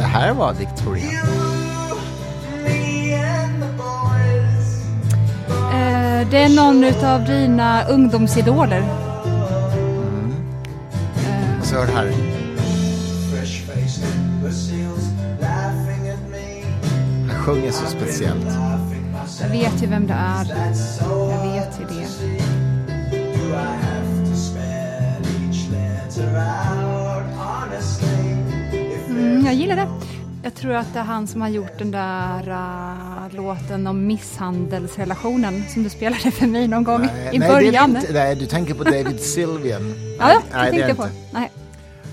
Det här vara Victoria? Eh, det är någon av dina ungdomsidoler. Och så hör det här. Han sjunger så speciellt. Jag vet ju vem det är. Mm, jag gillar det. Jag tror att det är han som har gjort den där uh, låten om misshandelsrelationen som du spelade för mig någon gång i nej, början. Inte, nej, du tänker på David Sylvian. ja, jag nej, det tänkte är på. Nej.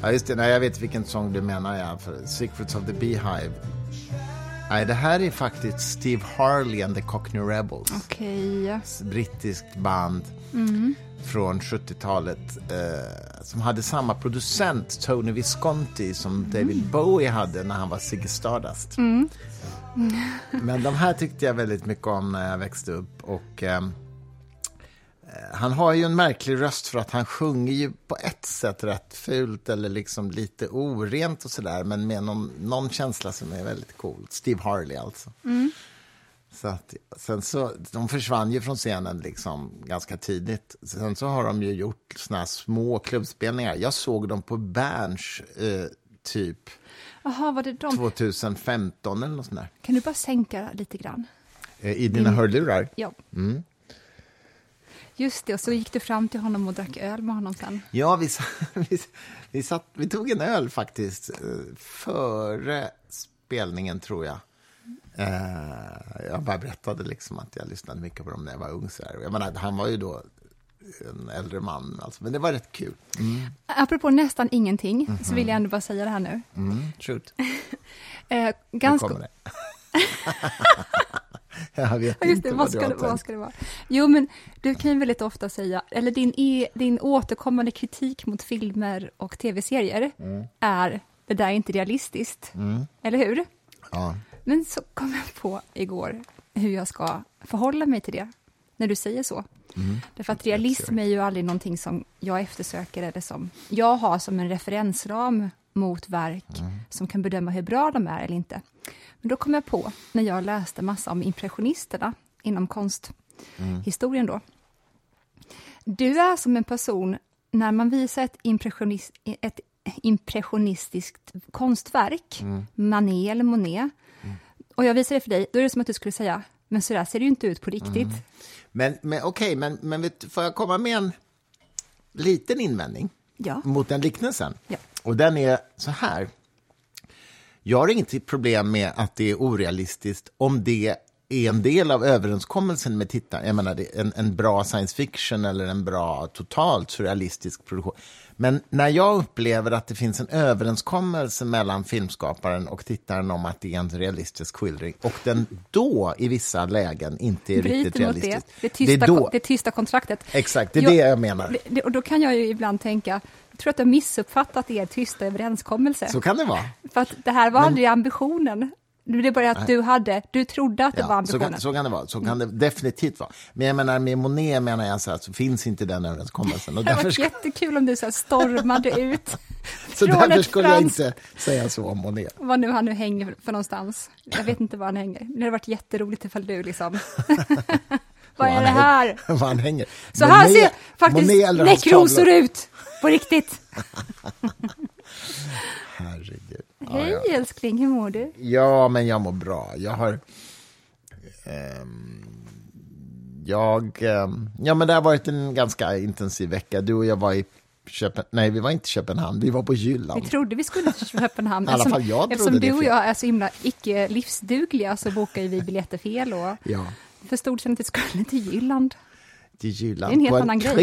Ja, just det. Nej, jag vet vilken sång du menar. Ja, för Secrets of the Beehive. Nej, det här är faktiskt Steve Harley and the Cockney Rebels. Okej. Brittiskt band från 70-talet eh, som hade samma producent, Tony Visconti, som David Bowie hade när han var Ziggy Stardust. Men de här tyckte jag väldigt mycket om när jag växte upp. Och ehm, eh, Han har ju en märklig röst för att han sjunger ju på ett sätt rätt fult eller liksom lite orent och sådär men med någon, någon känsla som är väldigt cool. Steve Harley alltså. Så att, sen så, de försvann ju från scenen liksom ganska tidigt. Sen så har de ju gjort såna små klubbspelningar. Jag såg dem på Berns eh, typ Jaha, var det de? 2015 eller något sånt där. Kan du bara sänka lite grann? Eh, I dina hörlurar. Ja. Mm. Just det, och så gick du fram till honom och drack öl med honom sen. Ja, vi, vi, vi, satt, vi tog en öl faktiskt eh, före spelningen, tror jag. Eh, jag bara berättade liksom att jag lyssnade mycket på dem när jag var ung. Så här. Jag menar, han var ju då en äldre man, alltså. men det var rätt kul. Apropå nästan ingenting, Mhm. så vill jag ändå bara säga det här nu. Mm, shoot, Eh, nu ganska... kommer det. jag vet just inte det, vad ska, det, vad ska det vara? Jo, men du kan ju väldigt ofta säga, eller din, e, din återkommande kritik mot filmer och tv-serier Mm. är, det där är inte realistiskt. Eller hur? Ja. Men så kom jag på igår hur jag ska förhålla mig till det, när du säger så. Mm. Därför att realism är ju aldrig någonting som jag eftersöker eller som jag har som en referensram mot verk Mm. som kan bedöma hur bra de är eller inte. Men då kom jag på, när jag läste massa om impressionisterna inom konsthistorien då. Du är som en person, när man visar ett, impressionist, ett impressionistiskt konstverk, Manet eller Monet, och jag visar det för dig, då är det som att du skulle säga, men så där ser det ju inte ut på riktigt. Men, men okej, men, men vet, får jag komma med en liten invändning Ja. mot den liknelsen? Ja. Och den är så här. Jag har inget problem med att det är orealistiskt om det är en del av överenskommelsen med tittaren. Jag menar, en, en bra science fiction eller en bra totalt surrealistisk produktion. Men när jag upplever att det finns en överenskommelse mellan filmskaparen och tittaren om att det är en realistisk skildring och den då i vissa lägen inte är riktigt Bryter det. realistisk. Det tysta, är då, det tysta kontraktet. exakt, det är Jo, det jag menar. Det- det- Och då kan jag ju ibland tänka, jag tror att du har missuppfattat er tysta överenskommelse. Så kan det vara. För att det här var aldrig ambitionen. Det är bara att du hade, du trodde att det var Ja, så, ambitionen. kan, så kan det vara. Så kan det definitivt vara. Men jag menar, med Monet menar jag så här, så finns inte den överenskommelsen. Och det hade varit ska, jättekul om du så här stormade ut så därför skulle jag inte säga så om Monet. Vad nu han nu hänger för någonstans. Jag vet inte var han hänger. Det hade varit jätteroligt ifall du liksom... Vad är det här? Var han hänger. Så här ser faktiskt Monet tavlor. ut! På riktigt. Herregud. Hej ja. älskling, hur mår du? ja, men jag mår bra. Jag har... ehm, jag... ehm, ja, men det har varit en ganska intensiv vecka. Du och jag var i Köpenhamn. Nej, vi var inte i Köpenhamn. Vi var på Jylland. Vi trodde vi skulle till Köpenhamn. Eftersom- fall jag trodde Eftersom du och jag är så himla icke livsdugliga så bokar ju vi biljetter fel och Ja, förstod sen att vi skulle till Jylland. till Jylland. Det är en helt på annan en grej.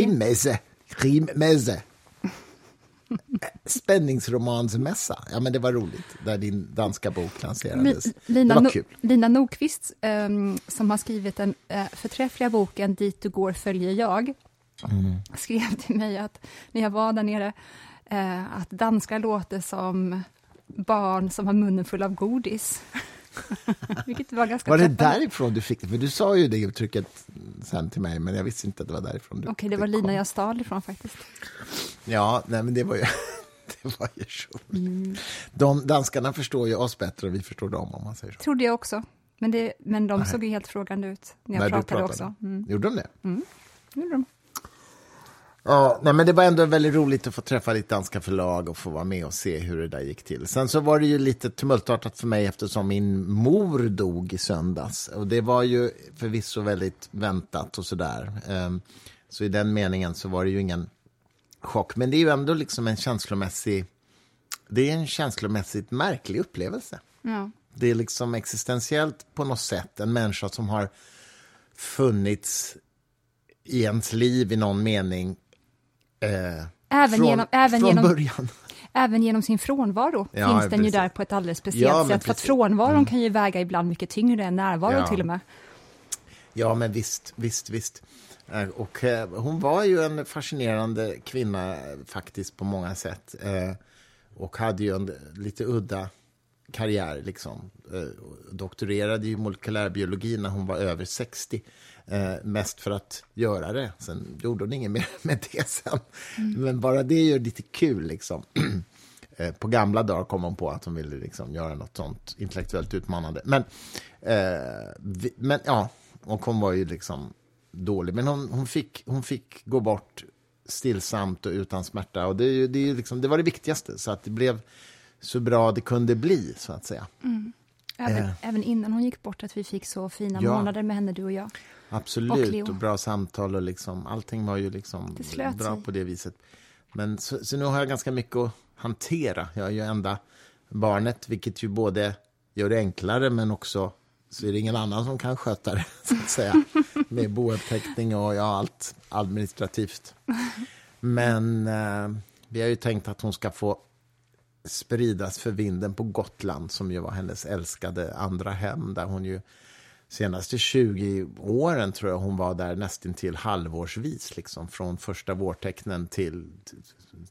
krimmässe. Spänningsromansmässa. Ja, men det var roligt. Där din danska bok lanserades. Lina, det var No- kul. Lina Nordqvist, ehm, som har skrivit den uh, förträffliga boken Dit du går följer jag, Mm. skrev till mig att när jag var där nere, eh, att danskar låter som barn som har munnen full av godis. Vilket var ganska Var det träffande. därifrån du fick det? För du sa ju det uttrycket sen till mig, men jag visste inte att det var därifrån du Okej, det var Lina jag stal ifrån faktiskt. Ja, nej, men det var ju, det variation. Mm. De, danskarna förstår ju oss bättre än vi förstår dem, om man säger så. Trodde jag också. Men, det, men de Nej. såg ju helt frågande ut när jag när pratade, pratade, också. Mm. Gjorde de det? Mm. Gjorde de. Ja, nej, men det var ändå väldigt roligt att få träffa lite danska förlag och få vara med och se hur det där gick till. Sen så var det ju lite tumultartat för mig eftersom min mor dog i söndags. Och det var ju förvisso väldigt väntat och sådär. Um, så i den meningen så var det ju ingen chock. Men det är ju ändå liksom en känslomässig... Det är en känslomässigt märklig upplevelse. Ja. Det är liksom existentiellt på något sätt. En människa som har funnits i ens liv i någon mening Eh, även från, genom, även från genom, början. Även genom sin frånvaro ja, finns den precis. ju där på ett alldeles speciellt ja, sätt. För att frånvaron mm. kan ju väga ibland mycket tyngre än närvaron ja. till och med. Ja, men visst, visst, visst. Eh, och eh, hon var ju en fascinerande kvinna faktiskt på många sätt. Eh, och hade ju en lite udda karriär. Liksom. doktorerade i molekylärbiologi när hon var över 60. Eh, mest för att göra det. Sen gjorde hon inget mer med det sen. Mm. Men bara det är ju lite kul. Liksom. eh, på gamla dagar kom hon på att hon ville liksom, göra något sånt intellektuellt utmanande. Men, eh, vi, men ja, och hon var ju liksom dålig. Men hon, hon, fick, hon fick gå bort stillsamt och utan smärta. Och det, det, liksom, det var det viktigaste. Så att det blev så bra det kunde bli, så att säga. Mm. Även, eh. även, innan hon gick bort, att vi fick så fina ja. månader med henne, du och jag. Absolut, och, och, bra samtal och liksom, allting var ju liksom bra på det viset. Men så, så, nu har jag ganska mycket att hantera. Jag är ju enda barnet, vilket ju både gör det enklare, men också så är det ingen annan som kan sköta det, så att säga. Med bouppteckning och ja, allt administrativt. Men eh, vi har ju tänkt att hon ska få spridas för vinden på Gotland, som ju var hennes älskade andra hem, där hon ju senaste 20 åren tror jag hon var där nästintill halvårsvis, liksom, från första vårtecknen till,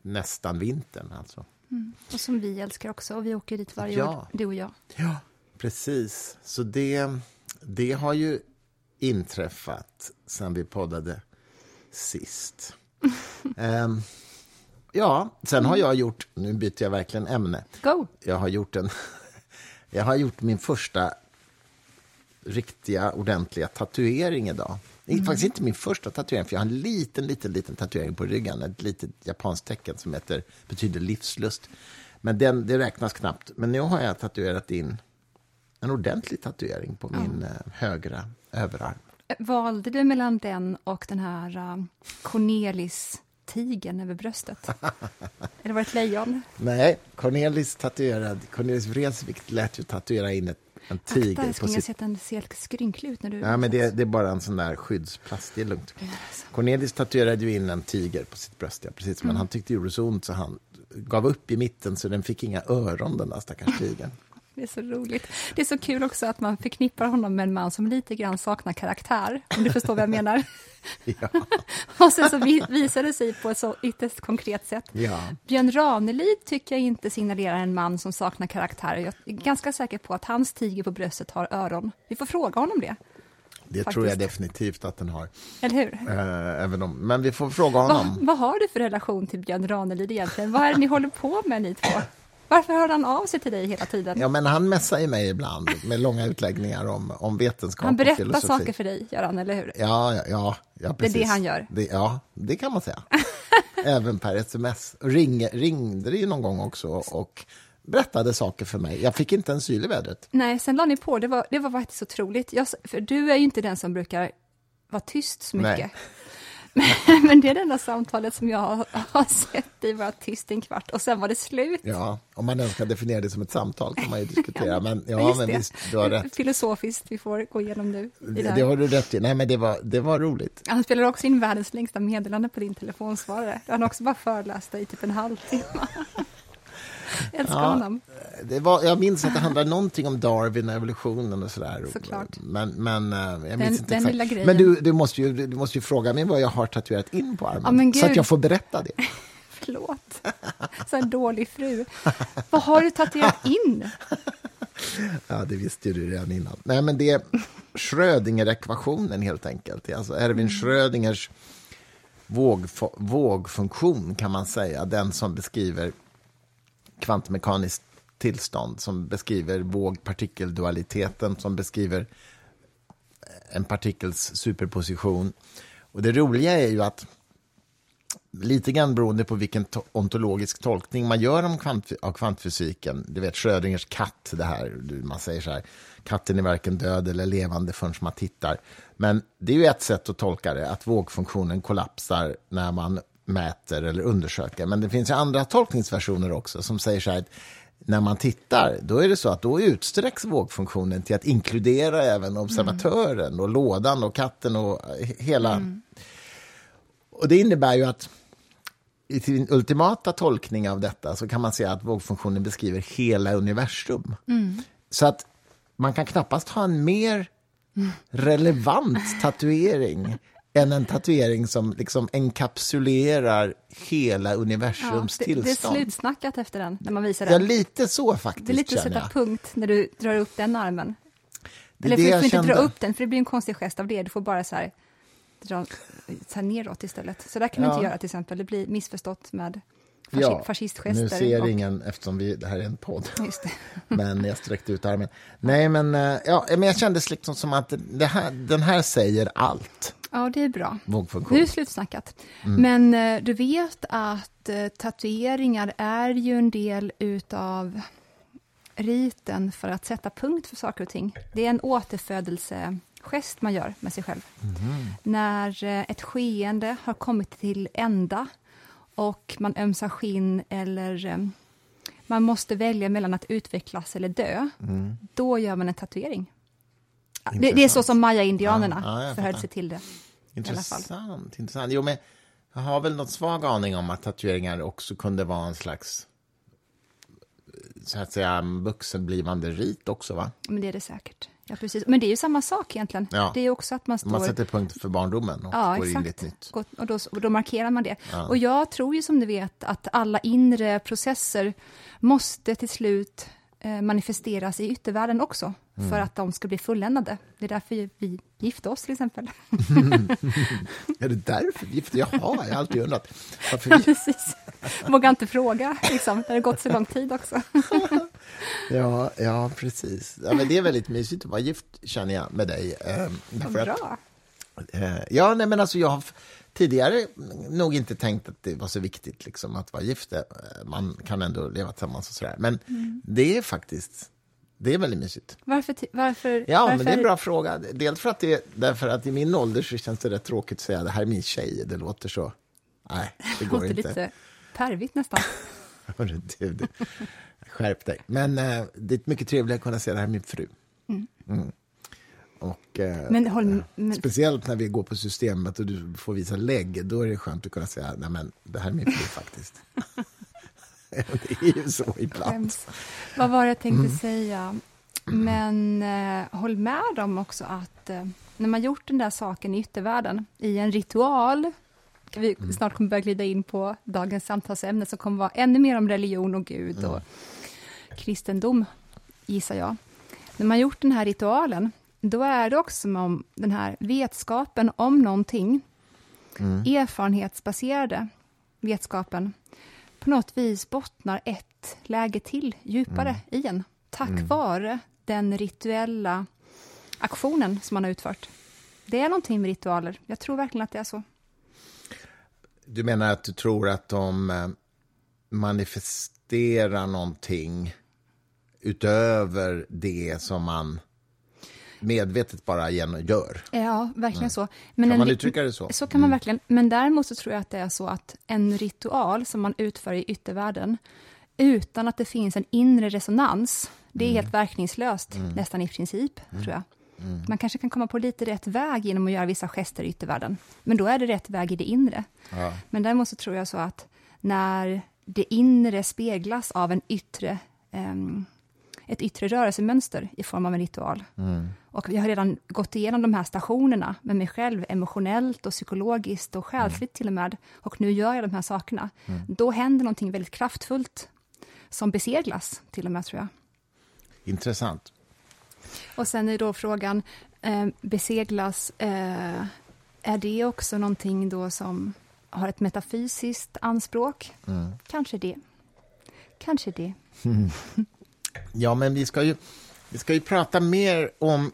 nästan vintern. Alltså. Mm. Och som vi älskar också, och vi åker dit varje ja. år, du och jag. Ja, precis. Så det, det har ju inträffat sen vi poddade sist. um, ja, sen har jag gjort, nu byter jag verkligen ämne. Go! Jag har gjort en, jag har gjort min första riktiga, ordentliga tatuering idag. Det är mm. faktiskt inte min första tatuering, för jag har en liten, liten, liten tatuering på ryggen. Ett litet japanskt tecken som heter, betyder livslust. Men den, det räknas knappt. Men nu har jag tatuerat in en ordentlig tatuering på min mm. högra överarm. Valde du mellan den och den här uh, Cornelis tigern över bröstet? Eller var det ett lejon? Nej, Cornelis tatuerad, Cornelis Vreeswijk lät ju tatuera in ett en tiger. Akta, på sitt... den ser helt skrynklig ut när du... Ja, men det, det, är bara en sån där skyddsplast, det är lugnt. Yes. Cornelis tatuerade ju in en tiger på sitt bröst, ja, precis. Men mm. han tyckte det gjorde så ont så han gav upp i mitten så den fick inga öron, den där stackars tigern. Det är så roligt. Det är så kul också att man förknippar honom med en man som lite grann saknar karaktär, om du förstår vad jag menar. Ja. och sen så visar det sig på ett så ytterst konkret sätt. Ja. Björn Ranelid tycker jag inte signalerar en man som saknar karaktär. Jag är ganska säker på att hans tiger på bröstet har öron. Vi får fråga honom det. Det Faktiskt. tror jag definitivt att den har. Eller hur? Äh, även om, men vi får fråga honom. Va, vad har du för relation till Björn Ranelid egentligen? Vad är det ni håller på med ni två? Varför hör han av sig till dig hela tiden? Ja, men han messar ju mig ibland med långa utläggningar om, om vetenskap Han berättar saker för dig, gör han, eller hur? Ja, ja, ja, ja precis. Det är det han gör? Det, ja, det kan man säga. Även per sms. Ring, ringde det ju någon gång också och berättade saker för mig. Jag fick inte en syl i vädret. Nej, sen la ni på. Det var, det var faktiskt otroligt. Jag, för du är ju inte den som brukar vara tyst så mycket. Nej. Men det är det enda samtalet som jag har, sett dig vara tyst i en kvart och sen var det slut. Ja, om man ens kan definiera det som ett samtal kan man ju diskutera. Men ja, men visst, du har rätt. Filosofiskt, vi får gå igenom nu. Det, det har du rätt i. Nej, men det var, det var roligt. Han spelar också in världens längsta meddelande på din telefonsvarare. Han har också bara föreläst i typ en halvtimme. Jag älskar ja, honom. Det var, jag minns att det handlade någonting om Darwin och evolutionen och sådär. Såklart. Men, men eh, jag minns den, inte den exakt. Men du, du, måste ju, du måste ju fråga mig vad jag har tatuerat in på armen. Ja, så att jag får berätta det. Förlåt. Så en dålig fru. Vad har du tatuerat in? Ja, det visste ju du redan innan. Nej, men det är Schrödinger-ekvationen helt enkelt. Alltså Erwin mm. Schrödingers våg, vågfunktion kan man säga. Den som beskriver kvantmekaniskt tillstånd som beskriver våg-partikeldualiteten, som beskriver en partikels superposition. Och det roliga är ju att lite grann beroende på vilken to ontologisk tolkning man gör om kvant av kvantfysiken. Du vet Schrödingers katt, det här, man säger så här, katten är varken död eller levande förrän man tittar. Men det är ju ett sätt att tolka det, att vågfunktionen kollapsar när man mäter eller undersöker. Men det finns ju andra tolkningsversioner också som säger så här, när man tittar, då är det så att då utsträcks vågfunktionen till att inkludera även observatören mm. och lådan och katten och hela... Mm. Och det innebär ju att i sin ultimata tolkning av detta så kan man säga att vågfunktionen beskriver hela universum. Mm. Så att man kan knappast ha en mer relevant tatuering än en tatuering som liksom enkapsulerar hela universums ja, det, tillstånd. Det är slutsnackat efter den, när man visar den. Ja, lite så faktiskt. Det är lite att sätta punkt när du drar upp den armen. Det Eller för, du får inte kände. dra upp den, för det blir en konstig gest av det. Du får bara så här, dra så här neråt istället. Så där kan ja. inte göra till exempel. Det blir missförstått med fasci ja, fascistgester. Nu ser och... ingen, eftersom vi, det här är en podd. men jag sträckte ut armen. Nej, men, eh, ja, men jag kände liksom som att det här, den här säger allt. Ja, det är bra. Nu är slutsnackat. Mm. Men eh, du vet att eh, tatueringar är ju en del utav riten för att sätta punkt för saker och ting. Det är en återfödelsegest man gör med sig själv. Mm. När eh, ett skeende har kommit till ända och man ömsar skinn eller man måste välja mellan att utvecklas eller dö, mm. då gör man en tatuering. Det, det, är så som maya-indianerna ja, ja, förhöll sig till det. Intressant. intressant. Jo, men jag har väl något svag aning om att tatueringar också kunde vara en slags så att säga vuxenblivande rit också, va? Men det är det säkert. Ja, precis. Men det är ju samma sak egentligen. Ja. Det är också att man står... Man sätter punkt för barndomen och ja, går exakt. in i ett nytt. Och då, och då markerar man det. Ja. Och jag tror ju som du vet att alla inre processer måste till slut eh, manifesteras i yttervärlden också mm. för att de ska bli fulländade. Det är därför vi gifte oss, till exempel. är det därför vi gifte Jaha, jag har alltid undrat. Varför ja, precis. Vågar inte fråga, liksom. Det har gått så lång tid också. ja, ja, precis. Ja, men det är väldigt mysigt att vara gift, känner jag, med dig. Eh, bra. Att, eh, ja, nej, men alltså jag har tidigare nog inte tänkt att det var så viktigt liksom, att vara gift. Man kan ändå leva tillsammans och sådär. Men mm. det är faktiskt det är väldigt mysigt. Varför? varför ja, varför? men det är en bra fråga. Dels för att, det, därför att i min ålder så känns det rätt tråkigt att säga det här är min tjej. Det låter så... Nej, det går inte. Det låter lite pervigt nästan. Hörru, du, du, skärp dig. Men äh, det är mycket trevligt att kunna säga det här är min fru. Mm. Mm. Och, äh, men, håll, men... Speciellt när vi går på systemet och du får visa lägg, då är det skönt att kunna säga nej men det här är min fru faktiskt. det är ju så ibland. Vad var det jag tänkte mm. säga? Men eh, håll med om också att eh, när man gjort den där saken i yttervärlden, i en ritual, vi mm. snart kommer börja glida in på dagens samtalsämne, som kommer vara ännu mer om religion och Gud mm. och kristendom, gissar jag. När man gjort den här ritualen, då är det också som om den här vetskapen om någonting, mm. erfarenhetsbaserade vetskapen, på något vis bottnar ett läge till djupare mm. i en, tack mm. vare den rituella aktionen som man har utfört. Det är någonting med ritualer. Jag tror verkligen att det är så. Du menar att du tror att de eh, manifesterar någonting utöver det som man medvetet bara gör. Ja, verkligen så. Men kan man uttrycka det så? Så kan man mm. verkligen. Men däremot så tror jag att det är så att en ritual som man utför i yttervärlden, utan att det finns en inre resonans, det är mm. helt verkningslöst, mm. nästan i princip, mm. tror jag. Mm. Man kanske kan komma på lite rätt väg genom att göra vissa gester i yttervärlden, men då är det rätt väg i det inre. Ja. Men däremot så tror jag så att när det inre speglas av en yttre um, ett yttre rörelsemönster i form av en ritual. Mm. Och jag har redan gått igenom de här stationerna med mig själv, emotionellt och psykologiskt och själsligt mm. till och med. Och nu gör jag de här sakerna. Mm. Då händer någonting väldigt kraftfullt som beseglas till och med, tror jag. Intressant. Och sen är då frågan, eh, beseglas, eh, är det också någonting då som har ett metafysiskt anspråk? Mm. Kanske det. Kanske det. Ja, men vi ska ju, vi ska ju prata mer om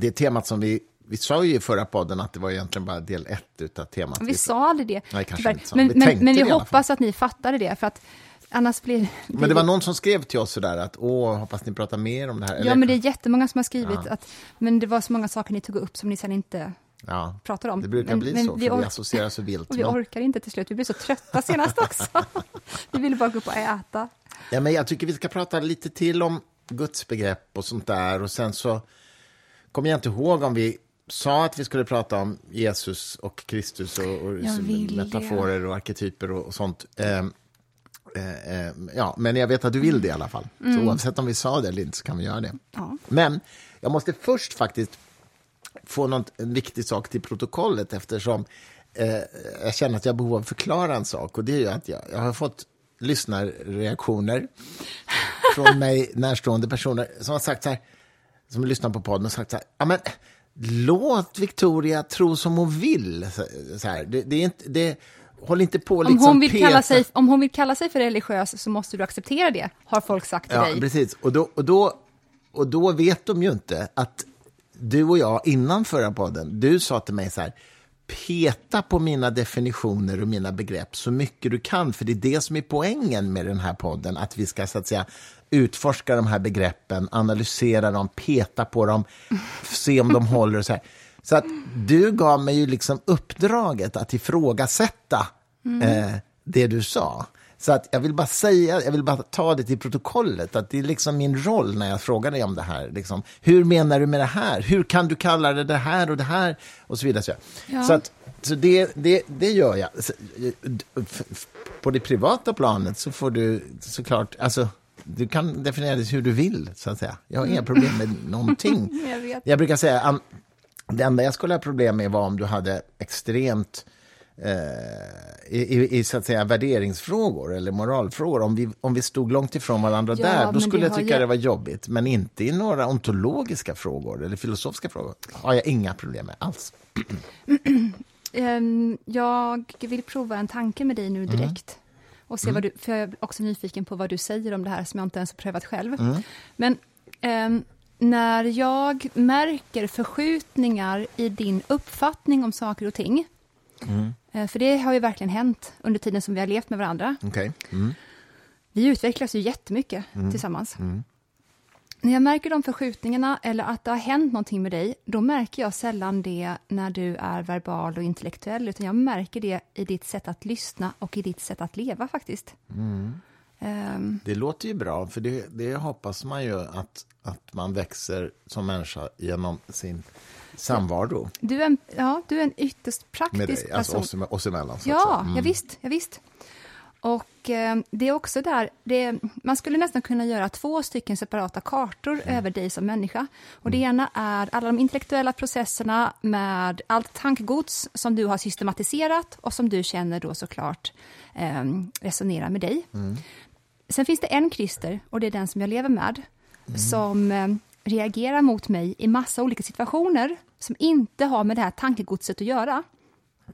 det temat som vi vi sa ju i förra podden att det var egentligen bara del ett av temat. Vi sa aldrig det. Nej, kanske inte men, vi men, men vi hoppas att ni fattade det, för att annars blir... men det var någon som skrev till oss sådär att åh, hoppas ni pratar mer om det här. Eller? Ja, men det är jättemånga som har skrivit ja. att, men det var så många saker ni tog upp som ni sen inte ja, pratar om. Det brukar men, bli men så, för vi, vi associerar så vilt. Och vi orkar inte till slut, vi blir så trötta senast också. vi ville bara gå upp och äta. Ja, men jag tycker vi ska prata lite till om gudsbegrepp och sånt där och sen så kommer jag inte ihåg om vi sa att vi skulle prata om Jesus och Kristus och, och metaforer och arketyper och, och sånt. Eh, eh, ja, men jag vet att du vill det i alla fall. Mm. Så oavsett om vi sa det eller inte så kan vi göra det. Ja. Men jag måste först faktiskt få något, en viktig sak till protokollet eftersom eh, jag känner att jag att förklara en sak. Och det är ju att jag, jag har fått lyssnarreaktioner från mig närstående personer som har sagt så här, som lyssnar på podden och sagt så här, ja men låt Victoria tro som hon vill. Så här, det, det, är inte, det, håll inte på liksom om hon, vill kalla sig, om hon vill kalla sig för religiös så måste du acceptera det, har folk sagt till ja, dig. Precis, och då, och, då, och då vet de ju inte att du och jag, innan förra podden, du sa till mig så här, peta på mina definitioner och mina begrepp så mycket du kan, för det är det som är poängen med den här podden, att vi ska så att säga utforska de här begreppen, analysera dem, peta på dem, se om de håller och så här. Så att du gav mig ju liksom uppdraget att ifrågasätta mm. eh, det du sa. Så att jag vill bara säga, jag vill bara ta det till protokollet, att det är liksom min roll när jag frågar dig om det här. Liksom, hur menar du med det här? Hur kan du kalla det det här och det här? Och så vidare. Så, ja. så, att, så det, det, det gör jag. På det privata planet så får du såklart, alltså, du kan definiera det hur du vill, så att säga. Jag har inga problem med någonting. jag, jag brukar säga, det enda jag skulle ha problem med var om du hade extremt Eh, i, i, så att säga, värderingsfrågor eller moralfrågor. Om vi, om vi stod långt ifrån varandra ja, där, då skulle jag tycka jag... det var jobbigt. Men inte i några ontologiska frågor eller filosofiska frågor. har jag inga problem med alls. um, jag vill prova en tanke med dig nu direkt. Mm. Och se mm. vad du, för jag är också nyfiken på vad du säger om det här som jag inte ens har prövat själv. Mm. Men um, när jag märker förskjutningar i din uppfattning om saker och ting, Mm. Eh, för det har ju verkligen hänt under tiden som vi har levt med varandra. Okay. Mm. Vi utvecklas ju jättemycket mm. tillsammans. Mm. När jag märker de förskjutningarna eller att det har hänt någonting med dig, då märker jag sällan det när du är verbal och intellektuell, utan jag märker det i ditt sätt att lyssna och i ditt sätt att leva faktiskt. Um, det låter ju bra, för det, det hoppas man ju att, att man växer som människa genom sin samvaro. Du är, ja, du är en ytterst praktisk Med dig, alltså person. Oss, oss emellan. Så ja, mm. ja, visst, ja, visst. Och eh, det är också där, det, man skulle nästan kunna göra två stycken separata kartor mm. över dig som människa. Och det mm. ena är alla de intellektuella processerna med allt tankegods som du har systematiserat och som du känner då såklart eh, resonerar med dig. Mm. Sen finns det en Christer, och det är den som jag lever med, mm. som eh, reagerar mot mig i massa olika situationer som inte har med det här tankegodset att göra.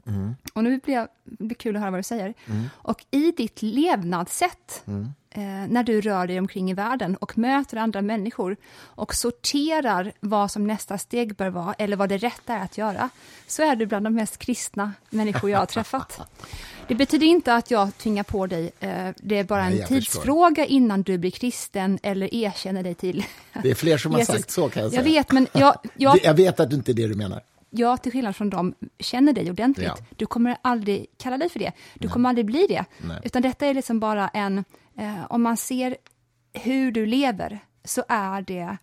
Mm. Och nu blir det blir kul att höra vad du säger. Mm. Och i ditt levnadssätt, mm. eh, när du rör dig omkring i världen och möter andra människor och sorterar vad som nästa steg bör vara, eller vad det rätta är att göra, så är du bland de mest kristna människor jag har träffat. Det betyder inte att jag tvingar på dig, eh, det är bara en Nej, tidsfråga förstår. innan du blir kristen eller erkänner dig till Det är fler som har sagt så kan jag säga. Jag vet, men jag, jag, jag vet att det inte är det du menar jag till skillnad från dem känner dig ordentligt. Ja. Du kommer aldrig kalla dig för det. Du Nej. kommer aldrig bli det. Nej. Utan detta är liksom bara en, eh, om man ser hur du lever, så är det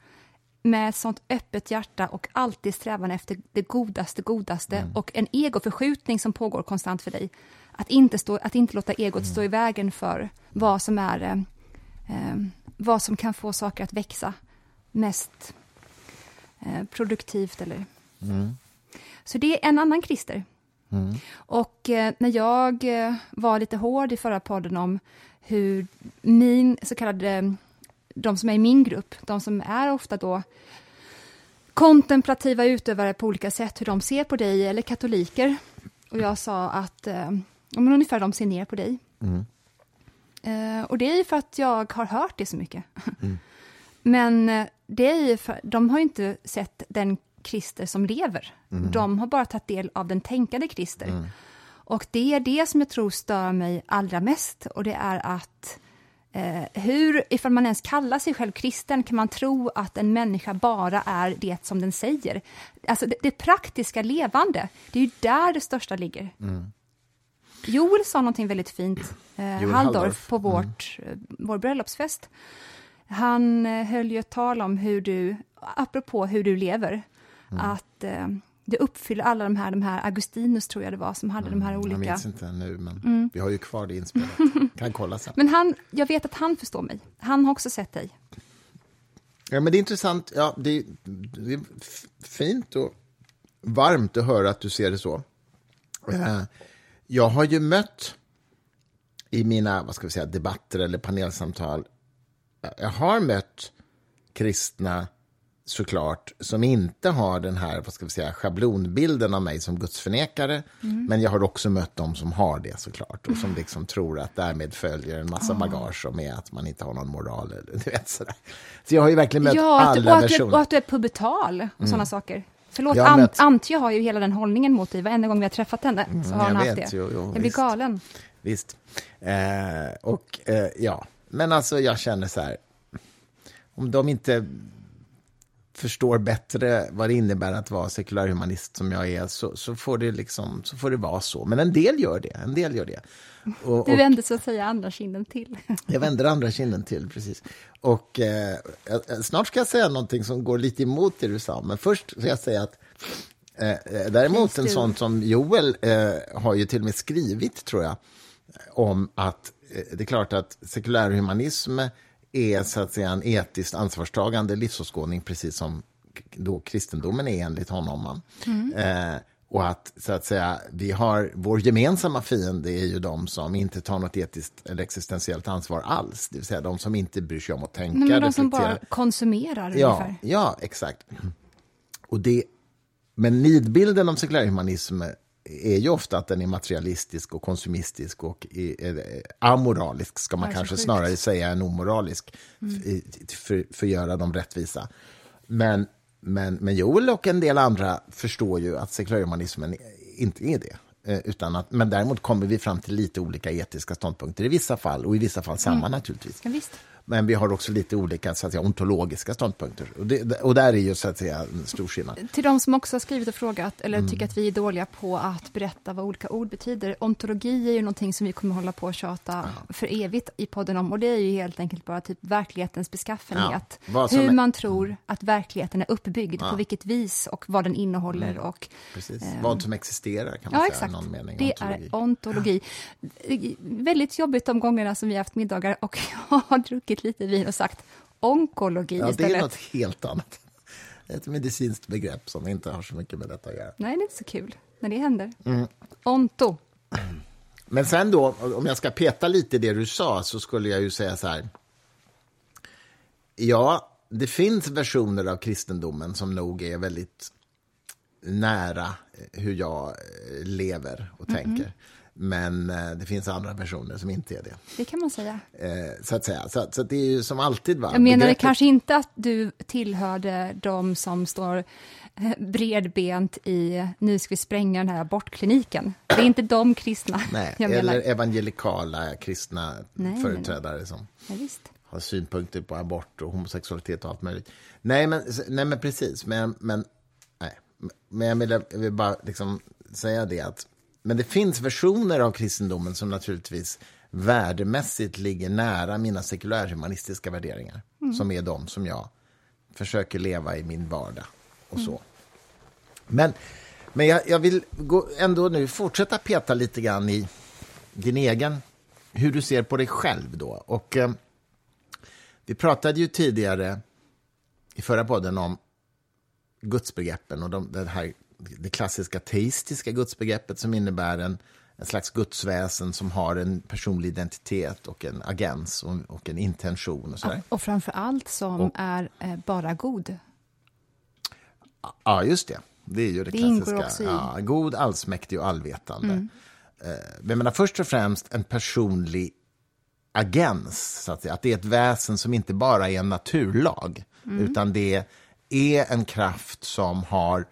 med sånt öppet hjärta och alltid strävan efter det godaste, godaste mm. och en egoförskjutning som pågår konstant för dig. Att inte, stå, att inte låta egot mm. stå i vägen för vad som är eh, eh, vad som kan få saker att växa mest eh, produktivt eller mm. Så det är en annan Christer. Mm. Och eh, när jag eh, var lite hård i förra podden om hur min så kallade, de som är i min grupp, de som är ofta då kontemplativa utövare på olika sätt, hur de ser på dig, eller katoliker. Och jag sa att, eh, ungefär de ser ner på dig. Mm. Eh, och det är ju för att jag har hört det så mycket. Mm. Men eh, det är ju för, de har ju inte sett den Krister som lever. Mm. De har bara tagit del av den tänkande Krister. Mm. Och det är det som jag tror stör mig allra mest, och det är att eh, hur, ifall man ens kallar sig själv kristen, kan man tro att en människa bara är det som den säger? Alltså det, det praktiska levande, det är ju där det största ligger. Mm. Joel sa någonting väldigt fint, eh, Halldorf, på vårt, mm. vår bröllopsfest. Han eh, höll ju ett tal om hur du, apropå hur du lever, mm. att eh, det uppfyller alla de här, de här, Augustinus tror jag det var, som hade mm, de här olika... Jag minns inte nu, men mm. vi har ju kvar det inspelat. kan kolla sen. Men han, jag vet att han förstår mig. Han har också sett dig. Ja, men det är intressant. Ja, det, det är fint och varmt att höra att du ser det så. Eh, jag har ju mött i mina vad ska vi säga, debatter eller panelsamtal, jag har mött kristna såklart, som inte har den här vad ska vi säga, schablonbilden av mig som gudsförnekare. Mm. Men jag har också mött dem som har det såklart och som liksom tror att därmed följer en massa bagage som är att man inte har någon moral. Eller, du vet, sådär. Så jag har ju verkligen mött ja, alla och versioner. och att du är pubertal och mm. sådana saker. Förlåt, Ant, mött... Antje har ju hela den hållningen mot dig. Varenda gång vi har träffat henne så mm, har hon haft vet, det. Jo, jo, jag blir visst. galen. Visst. Eh, och eh, ja, men alltså jag känner så här, om de inte förstår bättre vad det innebär att vara sekulärhumanist som jag är, så, så, får det liksom, så får det vara så. Men en del gör det. En del gör det. Och, du vänder så att säga andra kinden till. jag vänder andra kinden till, precis. Och eh, snart ska jag säga någonting som går lite emot det du sa, men först ska jag säga att eh, eh däremot en sån som Joel eh, har ju till och med skrivit, tror jag, om att eh, det är klart att sekulärhumanism är så att säga en etiskt ansvarstagande livsåskådning, precis som då kristendomen är enligt honom. Mm. Eh, och att, så att säga, vi har, vår gemensamma fiende är ju de som inte tar något etiskt eller existentiellt ansvar alls. Det vill säga de som inte bryr sig om att tänka, Nej, men de som bara konsumerar ja, ungefär. Ja, exakt. Och det, men nidbilden om sekulärhumanism är ju ofta att den är materialistisk och konsumistisk och amoralisk, ska man kanske sjukt. snarare säga än omoralisk, mm. för, för att göra dem rättvisa. Men, men, men Joel och en del andra förstår ju att sekulärhumanismen inte är det. Eh, utan att, men däremot kommer vi fram till lite olika etiska ståndpunkter i vissa fall, och i vissa fall samma mm. naturligtvis. Ja, men vi har också lite olika så att säga, ontologiska ståndpunkter. Och, det, och där är ju så att säga en stor skillnad. Till de som också har skrivit och frågat, eller mm. tycker att vi är dåliga på att berätta vad olika ord betyder. Ontologi är ju någonting som vi kommer hålla på att tjata ja. för evigt i podden om. Och det är ju helt enkelt bara typ verklighetens beskaffenhet. Ja, hur är... man tror att verkligheten är uppbyggd, ja. på vilket vis och vad den innehåller. Mm. Och, Precis. Eh, vad som existerar kan man ja, säga. Exakt. Mening. Det ontologi. är ontologi. Väldigt jobbigt de gångerna som vi har haft middagar och jag har druckit druckit lite vin och sagt onkologi ja, istället. Det är något helt annat. Ett medicinskt begrepp som inte har så mycket med detta att göra. Nej, det är inte så kul när det händer. Mm. Onto. Men sen då, om jag ska peta lite i det du sa, så skulle jag ju säga så här. Ja, det finns versioner av kristendomen som nog är väldigt nära hur jag lever och mm -hmm. Men eh, det finns andra personer som inte är det. Det kan man säga. Eh, så att säga. Så, så det är ju som alltid. Va? Jag menar Begreppet... kanske inte att du tillhörde de som står eh, bredbent i nu ska vi spränga den här abortkliniken. Det är inte de kristna. Nej, eller evangelikala kristna nej, företrädare nej. som ja, har synpunkter på abort och homosexualitet och allt möjligt. Nej, men, nej, men precis. Men, men, nej. men jag, vill, jag vill bara liksom säga det att men det finns versioner av kristendomen som naturligtvis värdemässigt ligger nära mina sekulärhumanistiska värderingar. Mm. Som är de som jag försöker leva i min vardag och så. Mm. Men, men jag, jag vill gå, ändå nu fortsätta peta lite grann i din egen, hur du ser på dig själv då. Och eh, vi pratade ju tidigare i förra podden om gudsbegreppen och de, det här det klassiska teistiska gudsbegreppet som innebär en, en slags gudsväsen som har en personlig identitet och en agens och, och en intention. Och, så ja, och framför allt som och, är eh, bara god. Ja, just det. Det är ju det, det klassiska. Ja, god, allsmäktig och allvetande. Mm. Eh, men menar, först och främst en personlig agens, så att, säga. att det är ett väsen som inte bara är en naturlag, mm. utan det är en kraft som har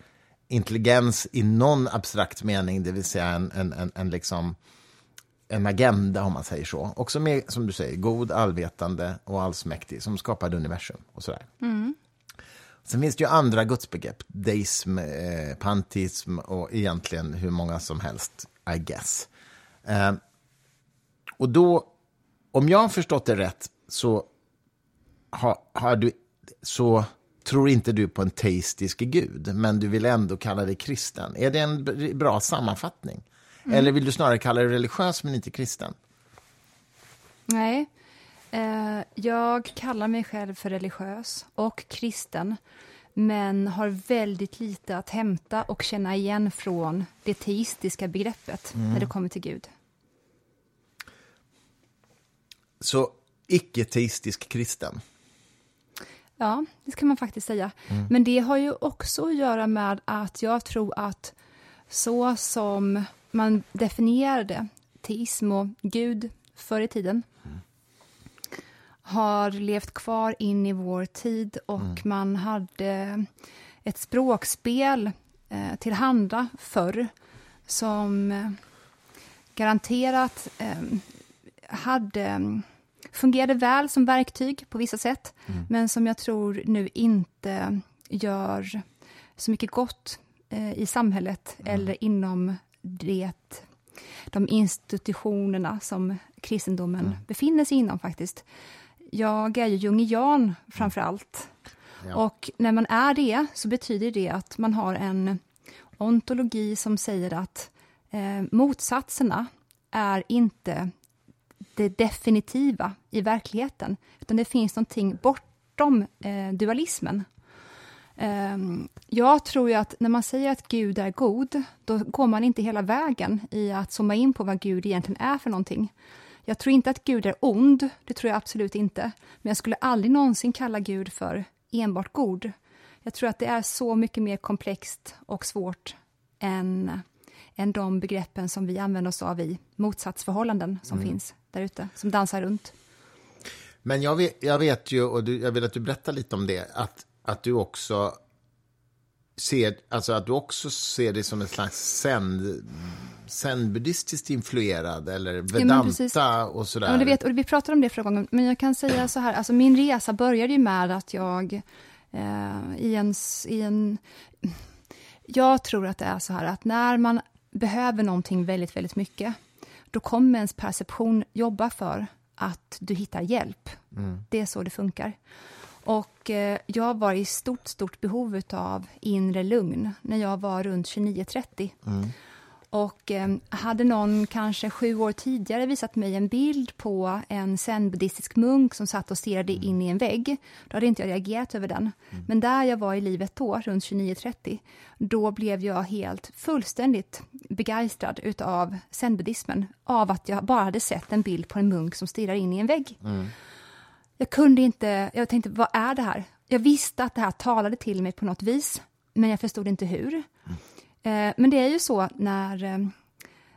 intelligens i någon abstrakt mening, det vill säga en, en, en, en, liksom, en agenda, om man säger så. Och som är, som du säger, god, allvetande och allsmäktig, som skapade universum och sådär. Mm. Sen finns det ju andra gudsbegrepp, deism, eh, pantism och egentligen hur många som helst, I guess. Eh, och då, om jag har förstått det rätt, så har, har du, så tror inte du på en teistisk gud, men du vill ändå kalla dig kristen. Är det en bra sammanfattning? Mm. Eller vill du snarare kalla dig religiös men inte kristen? Nej, eh, jag kallar mig själv för religiös och kristen men har väldigt lite att hämta och känna igen från det teistiska begreppet mm. när det kommer till Gud. Så icke-teistisk kristen? Ja, det kan man faktiskt säga. Mm. Men det har ju också att göra med att jag tror att så som man definierade teism och Gud förr i tiden mm. har levt kvar in i vår tid och mm. man hade ett språkspel eh, tillhanda förr som eh, garanterat eh, hade fungerade väl som verktyg på vissa sätt, mm. men som jag tror nu inte gör så mycket gott eh, i samhället mm. eller inom det, de institutionerna som kristendomen mm. befinner sig inom faktiskt. Jag är ju jungian framför allt. Ja. Och när man är det så betyder det att man har en ontologi som säger att eh, motsatserna är inte det definitiva i verkligheten, utan det finns någonting bortom eh, dualismen. Eh, jag tror ju att när man säger att Gud är god, då går man inte hela vägen i att zooma in på vad Gud egentligen är för någonting. Jag tror inte att Gud är ond, det tror jag absolut inte, men jag skulle aldrig någonsin kalla Gud för enbart god. Jag tror att det är så mycket mer komplext och svårt än, än de begreppen som vi använder oss av i motsatsförhållanden som mm. finns där ute, som dansar runt. Men jag vet, jag vet ju, och du, jag vill att du berättar lite om det, att, att du också ser, alltså att du också ser det som en slags zen-buddhistiskt influerad, eller vedanta ja, och sådär. Ja, du vet, och vi pratade om det förra gången, men jag kan säga så här, alltså min resa började ju med att jag eh, i, en, i en... Jag tror att det är så här att när man behöver någonting väldigt, väldigt mycket, då kommer ens perception jobba för att du hittar hjälp. Mm. Det är så det funkar. Och eh, jag var i stort, stort behov av inre lugn när jag var runt 29-30. Mm. Och eh, hade någon kanske sju år tidigare visat mig en bild på en zen-buddhistisk munk som satt och stirrade mm. in i en vägg, då hade inte jag reagerat över den. Mm. Men där jag var i livet då, runt 29-30, då blev jag helt fullständigt begeistrad utav zen-buddhismen, av att jag bara hade sett en bild på en munk som stirrar in i en vägg. Mm. Jag kunde inte, jag tänkte, vad är det här? Jag visste att det här talade till mig på något vis, men jag förstod inte hur. Eh, men det är ju så när, eh,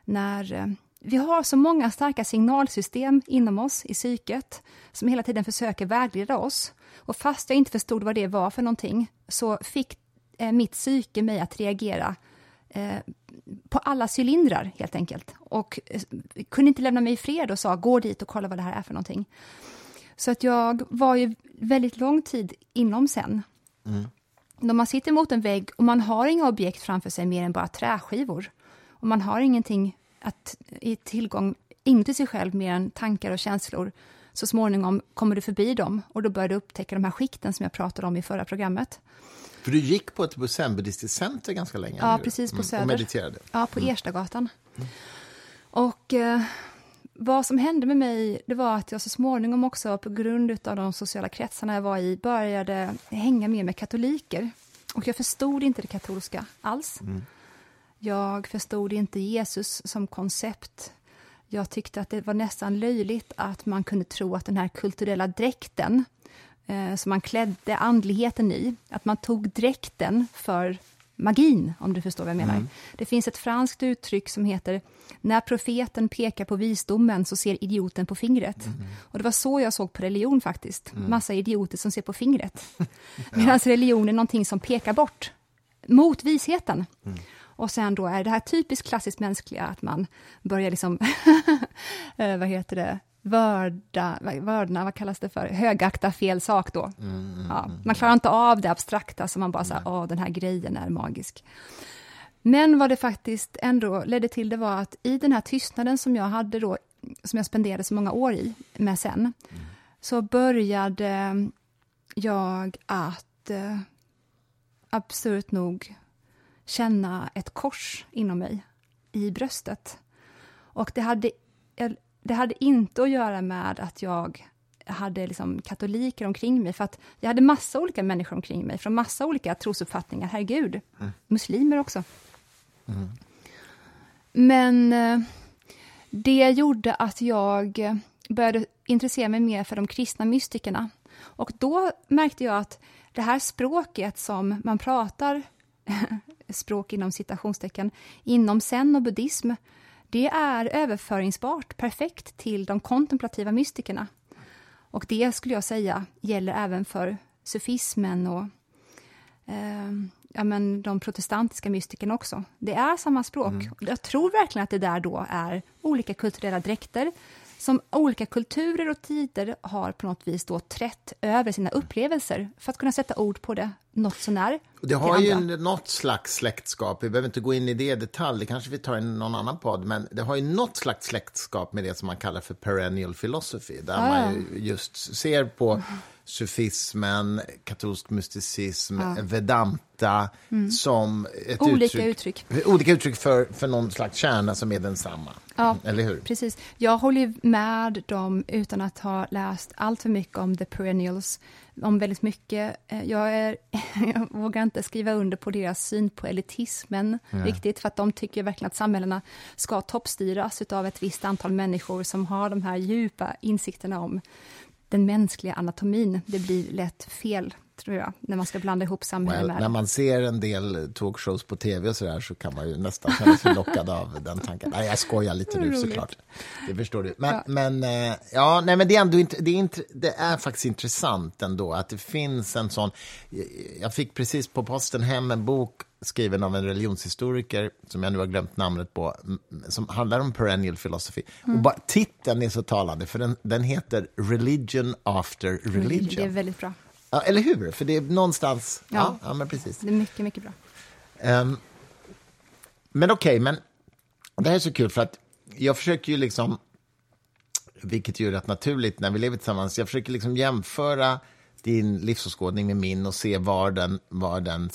när eh, vi har så många starka signalsystem inom oss i psyket som hela tiden försöker vägleda oss. Och fast jag inte förstod vad det var för någonting så fick mitt psyke mig att reagera på alla cylindrar helt enkelt. Och kunde inte lämna mig i fred och sa gå dit och kolla vad det här är för någonting. Så att jag var ju väldigt lång tid inom sen. Mm när man sitter mot en vägg och man har inga objekt framför sig mer än bara träskivor och man har ingenting att, i tillgång inuti sig själv mer än tankar och känslor, så småningom kommer du förbi dem och då börjar du upptäcka de här skikten som jag pratade om i förra programmet. För du gick på ett zen-buddhistiskt center ganska länge? Ja, precis, på mm. Söder. Och mediterade? Ja, på mm. Erstagatan. Mm. Och eh, vad som hände med mig, det var att jag så småningom också på grund av de sociala kretsarna jag var i började hänga mer med katoliker. Och jag förstod inte det katolska alls. Mm. Jag förstod inte Jesus som koncept. Jag tyckte att det var nästan löjligt att man kunde tro att den här kulturella dräkten eh, som man klädde andligheten i, att man tog dräkten för magin, om du förstår vad jag menar. Mm. Det finns ett franskt uttryck som heter när profeten pekar på visdomen så ser idioten på fingret. Mm. Och det var så jag såg på religion faktiskt. Mm. Massa idioter som ser på fingret. ja. Medan religion är någonting som pekar bort, mot visheten. Mm. Och sen då är det här typiskt klassiskt mänskliga, att man börjar liksom, eh, vad heter det, vörda, vördna, vad kallas det för, högakta fel sak då. Mm, mm, ja, mm. man klarar inte av det abstrakta, så man bara säger, åh, den här grejen är magisk. Men vad det faktiskt ändå ledde till, det var att i den här tystnaden som jag hade då, som jag spenderade så många år i, med sen, mm. så började jag att, eh, absurt nog, känna ett kors inom mig, i bröstet. Och det hade, det hade inte att göra med att jag hade liksom katoliker omkring mig, för att jag hade massa olika människor omkring mig, från massa olika trosuppfattningar, herregud. Mm. Muslimer också. Mm. Men eh, det gjorde att jag började intressera mig mer för de kristna mystikerna. Och då märkte jag att det här språket som man pratar, språk inom citationstecken, inom zen och buddhism, det är överföringsbart perfekt till de kontemplativa mystikerna. Och det skulle jag säga gäller även för sufismen och eh, ja, men de protestantiska mystikerna också. Det är samma språk. Mm. Jag tror verkligen att det där då är olika kulturella dräkter som olika kulturer och tider har på något vis då trätt över sina upplevelser för att kunna sätta ord på det något sånär. Det har ju något slags släktskap, vi behöver inte gå in i det i detalj, det kanske vi tar i någon annan podd, men det har ju något slags släktskap med det som man kallar för perennial philosophy, där ah. man just ser på sufismen, katolsk mysticism, ja. vedanta mm. som ett olika uttryck, uttryck. Olika uttryck för, för någon slags kärna som är densamma. Ja, Eller hur? precis. Jag håller med dem utan att ha läst allt för mycket om the perennials, om väldigt mycket. Eh, jag, är, jag vågar inte skriva under på deras syn på elitismen ja. riktigt, för att de tycker verkligen att samhällena ska toppstyras av ett visst antal människor som har de här djupa insikterna om den mänskliga anatomin. Det blir lätt fel, tror jag, när man ska blanda ihop samhälle well. När man ser en del talkshows på tv och så där så kan man ju nästan känna sig lockad av den tanken. Nej, jag skojar lite nu såklart. Det förstår du. Men, ja. men, eh, ja, nej, men det, är ändå inte, det, är inte, det är faktiskt intressant ändå att det finns en sån... Jag fick precis på posten hem en bok skriven av en religionshistoriker som jag nu har glömt namnet på, som handlar om perennial philosophy. Mm. Och bara, titeln är så talande, för den, den heter Religion after religion. Det är väldigt bra. Ja, eller hur? För det är någonstans... Ja, ja, ja men precis. Det är mycket, mycket bra. Um, men okej, okay, men det här är så kul för att jag försöker ju liksom, vilket ju är rätt naturligt när vi lever tillsammans, jag försöker liksom jämföra din livsåskådning med min och se var den, var den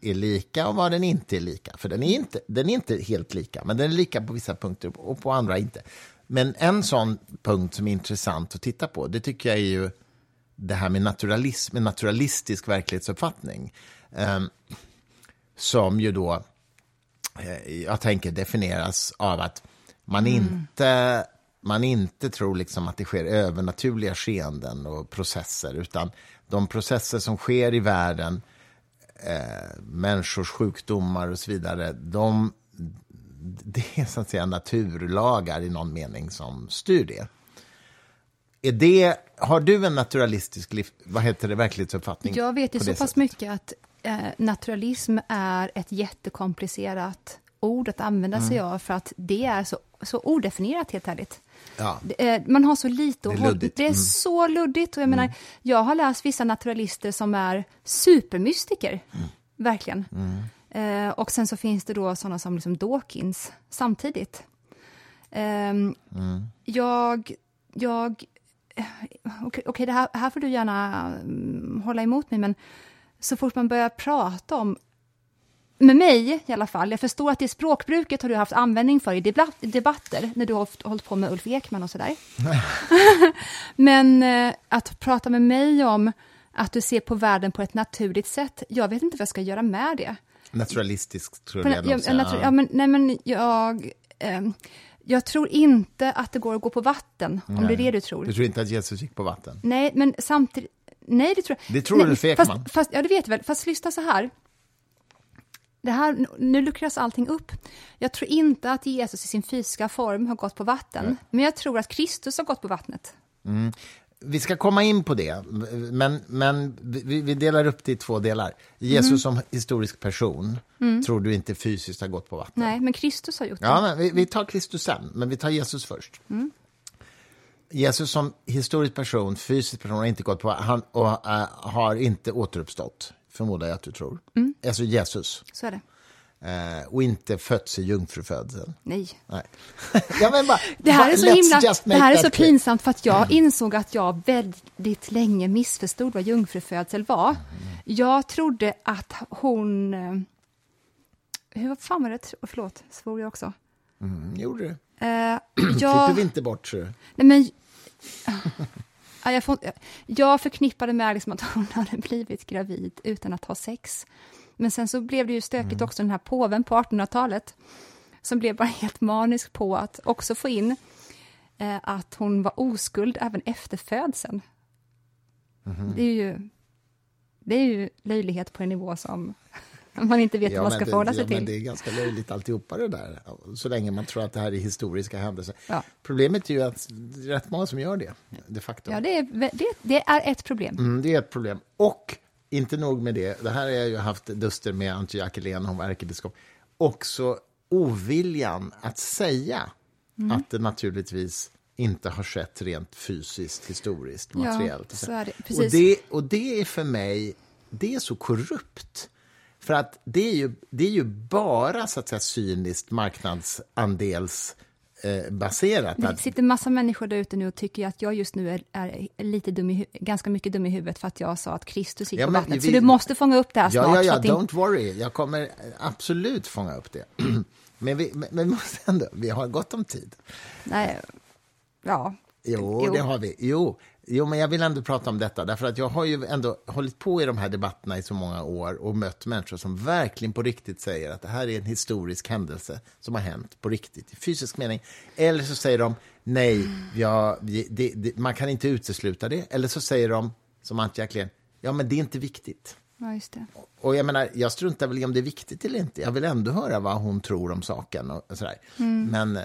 är lika och vad den inte är lika. För den är inte, den är inte helt lika, men den är lika på vissa punkter och på andra inte. Men en sån punkt som är intressant att titta på, det tycker jag är ju det här med naturalism, en naturalistisk verklighetsuppfattning. Eh, som ju då, eh, jag tänker definieras av att man mm. inte man inte tror liksom att det sker övernaturliga skeenden och processer, utan de processer som sker i världen eh, människors sjukdomar och så vidare, de, det är så att säga naturlagar i någon mening som styr det. Är det har du en naturalistisk liv, vad heter det, verklighetsuppfattning? Jag vet ju så pass sättet? mycket att eh, naturalism är ett jättekomplicerat ord att använda mm. sig av för att det är så, så odefinierat helt ärligt. Ja. Eh, man har så lite det är, det är mm. så luddigt. Och jag, mm. menar, jag har läst vissa naturalister som är supermystiker, mm. verkligen. Mm. Eh, och sen så finns det då sådana som liksom Dawkins samtidigt. Eh, jag, jag, okej, okay, det här, här får du gärna um, hålla emot mig, men så fort man börjar prata om med mig i alla fall, jag förstår att det språkbruket har du haft användning för i debatter, när du har hållit på med Ulf Ekman och sådär. Men eh, att prata med mig om att du ser på världen på ett naturligt sätt, jag vet inte vad jag ska göra med det. Naturalistiskt, tror jag. jag, natur, ja, men, nej, men jag... Eh, jag tror inte att det går att gå på vatten, nej. om det är det du tror. Du tror inte att Jesus gick på vatten? Nej, men samtidigt... Nej, det tror jag. Det tror Ulf Ekman? Fast, fast, ja, det vet jag väl. Fast lyssna så här det här, nu luckras allting upp. Jag tror inte att Jesus i sin fysiska form har gått på vatten, mm. men jag tror att Kristus har gått på vattnet. Mm. Vi ska komma in på det, men, men vi, vi delar upp det i två delar. Jesus mm. som historisk person mm. tror du inte fysiskt har gått på vatten. Nej, men Kristus har gjort det. Ja, men vi, vi tar Kristus sen, men vi tar Jesus först. Mm. Jesus som historisk person, fysisk person, har inte gått på han och uh, har inte återuppstått, förmodar jag att du tror. Mm. Alltså Jesus. Så är det. Uh, och inte fötts i jungfrufödsel. Nej. Nej. ja, men bara, det här är så, himla, det här är så pinsamt för att jag insåg att jag väldigt länge missförstod vad jungfrufödsel var. Mm. Jag trodde att hon... Uh, hur fan var det? Förlåt, svor jag också? Mm, gjorde du? Uh, jag... Klipper vi inte bort, så. Nej, men... Ja, jag, får, jag förknippade med liksom att hon hade blivit gravid utan att ha sex. Men sen så blev det ju stökigt mm. också, den här påven på 1800-talet, som blev bara helt manisk på att också få in eh, att hon var oskuld även efter födseln. Mm. Det är ju det är ju löjlighet på en nivå som man inte vet ja, vad man ska förhålla sig ja, till. Men det är ganska löjligt alltihopa det där, så länge man tror att det här är historiska händelser. Ja. Problemet är ju att det är rätt många som gör det, de facto. Ja, det är, det, det är ett problem. Mm, det är ett problem. Och inte nog med det, det här har jag ju haft duster med Antje Jackelén, hon var ärkebiskop, också oviljan att säga mm. att det naturligtvis inte har skett rent fysiskt, historiskt, materiellt. Ja, det. Och, det, och det är för mig, det är så korrupt. För att det är ju, det är ju bara så att säga cyniskt marknadsandels baserat. Det sitter massa människor där ute nu och tycker att jag just nu är, är lite dum i, ganska mycket dum i huvudet för att jag sa att Kristus gick ja, på vattnet. Vi, så du måste fånga upp det här ja, snart. Ja, ja, don't worry. Jag kommer absolut fånga upp det. men vi, men vi måste ändå, vi har gott om tid. Nej, ja. Jo, jo, det har vi. Jo, Jo, men jag vill ändå prata om detta, därför att jag har ju ändå hållit på i de här debatterna i så många år och mött människor som verkligen på riktigt säger att det här är en historisk händelse som har hänt på riktigt, i fysisk mening. Eller så säger de nej, ja, det, det, man kan inte utesluta det. Eller så säger de, som Antje Jacklén, ja, men det är inte viktigt. Ja, just det. Och jag menar, jag struntar väl i om det är viktigt eller inte. Jag vill ändå höra vad hon tror om saken. Och sådär. Mm. Men,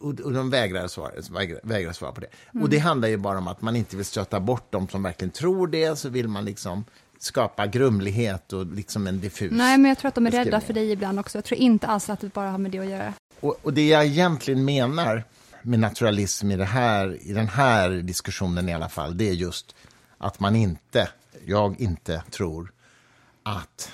och, de vägrar svara, vägrar, vägrar svara på det. Mm. Och det handlar ju bara om att man inte vill stöta bort dem som verkligen tror det. Så vill man liksom skapa grumlighet och liksom en diffus Nej, men jag tror att de är rädda för dig ibland också. Jag tror inte alls att det bara har med det att göra. Och, och det jag egentligen menar med naturalism i, det här, i den här diskussionen i alla fall, det är just att man inte, jag inte tror att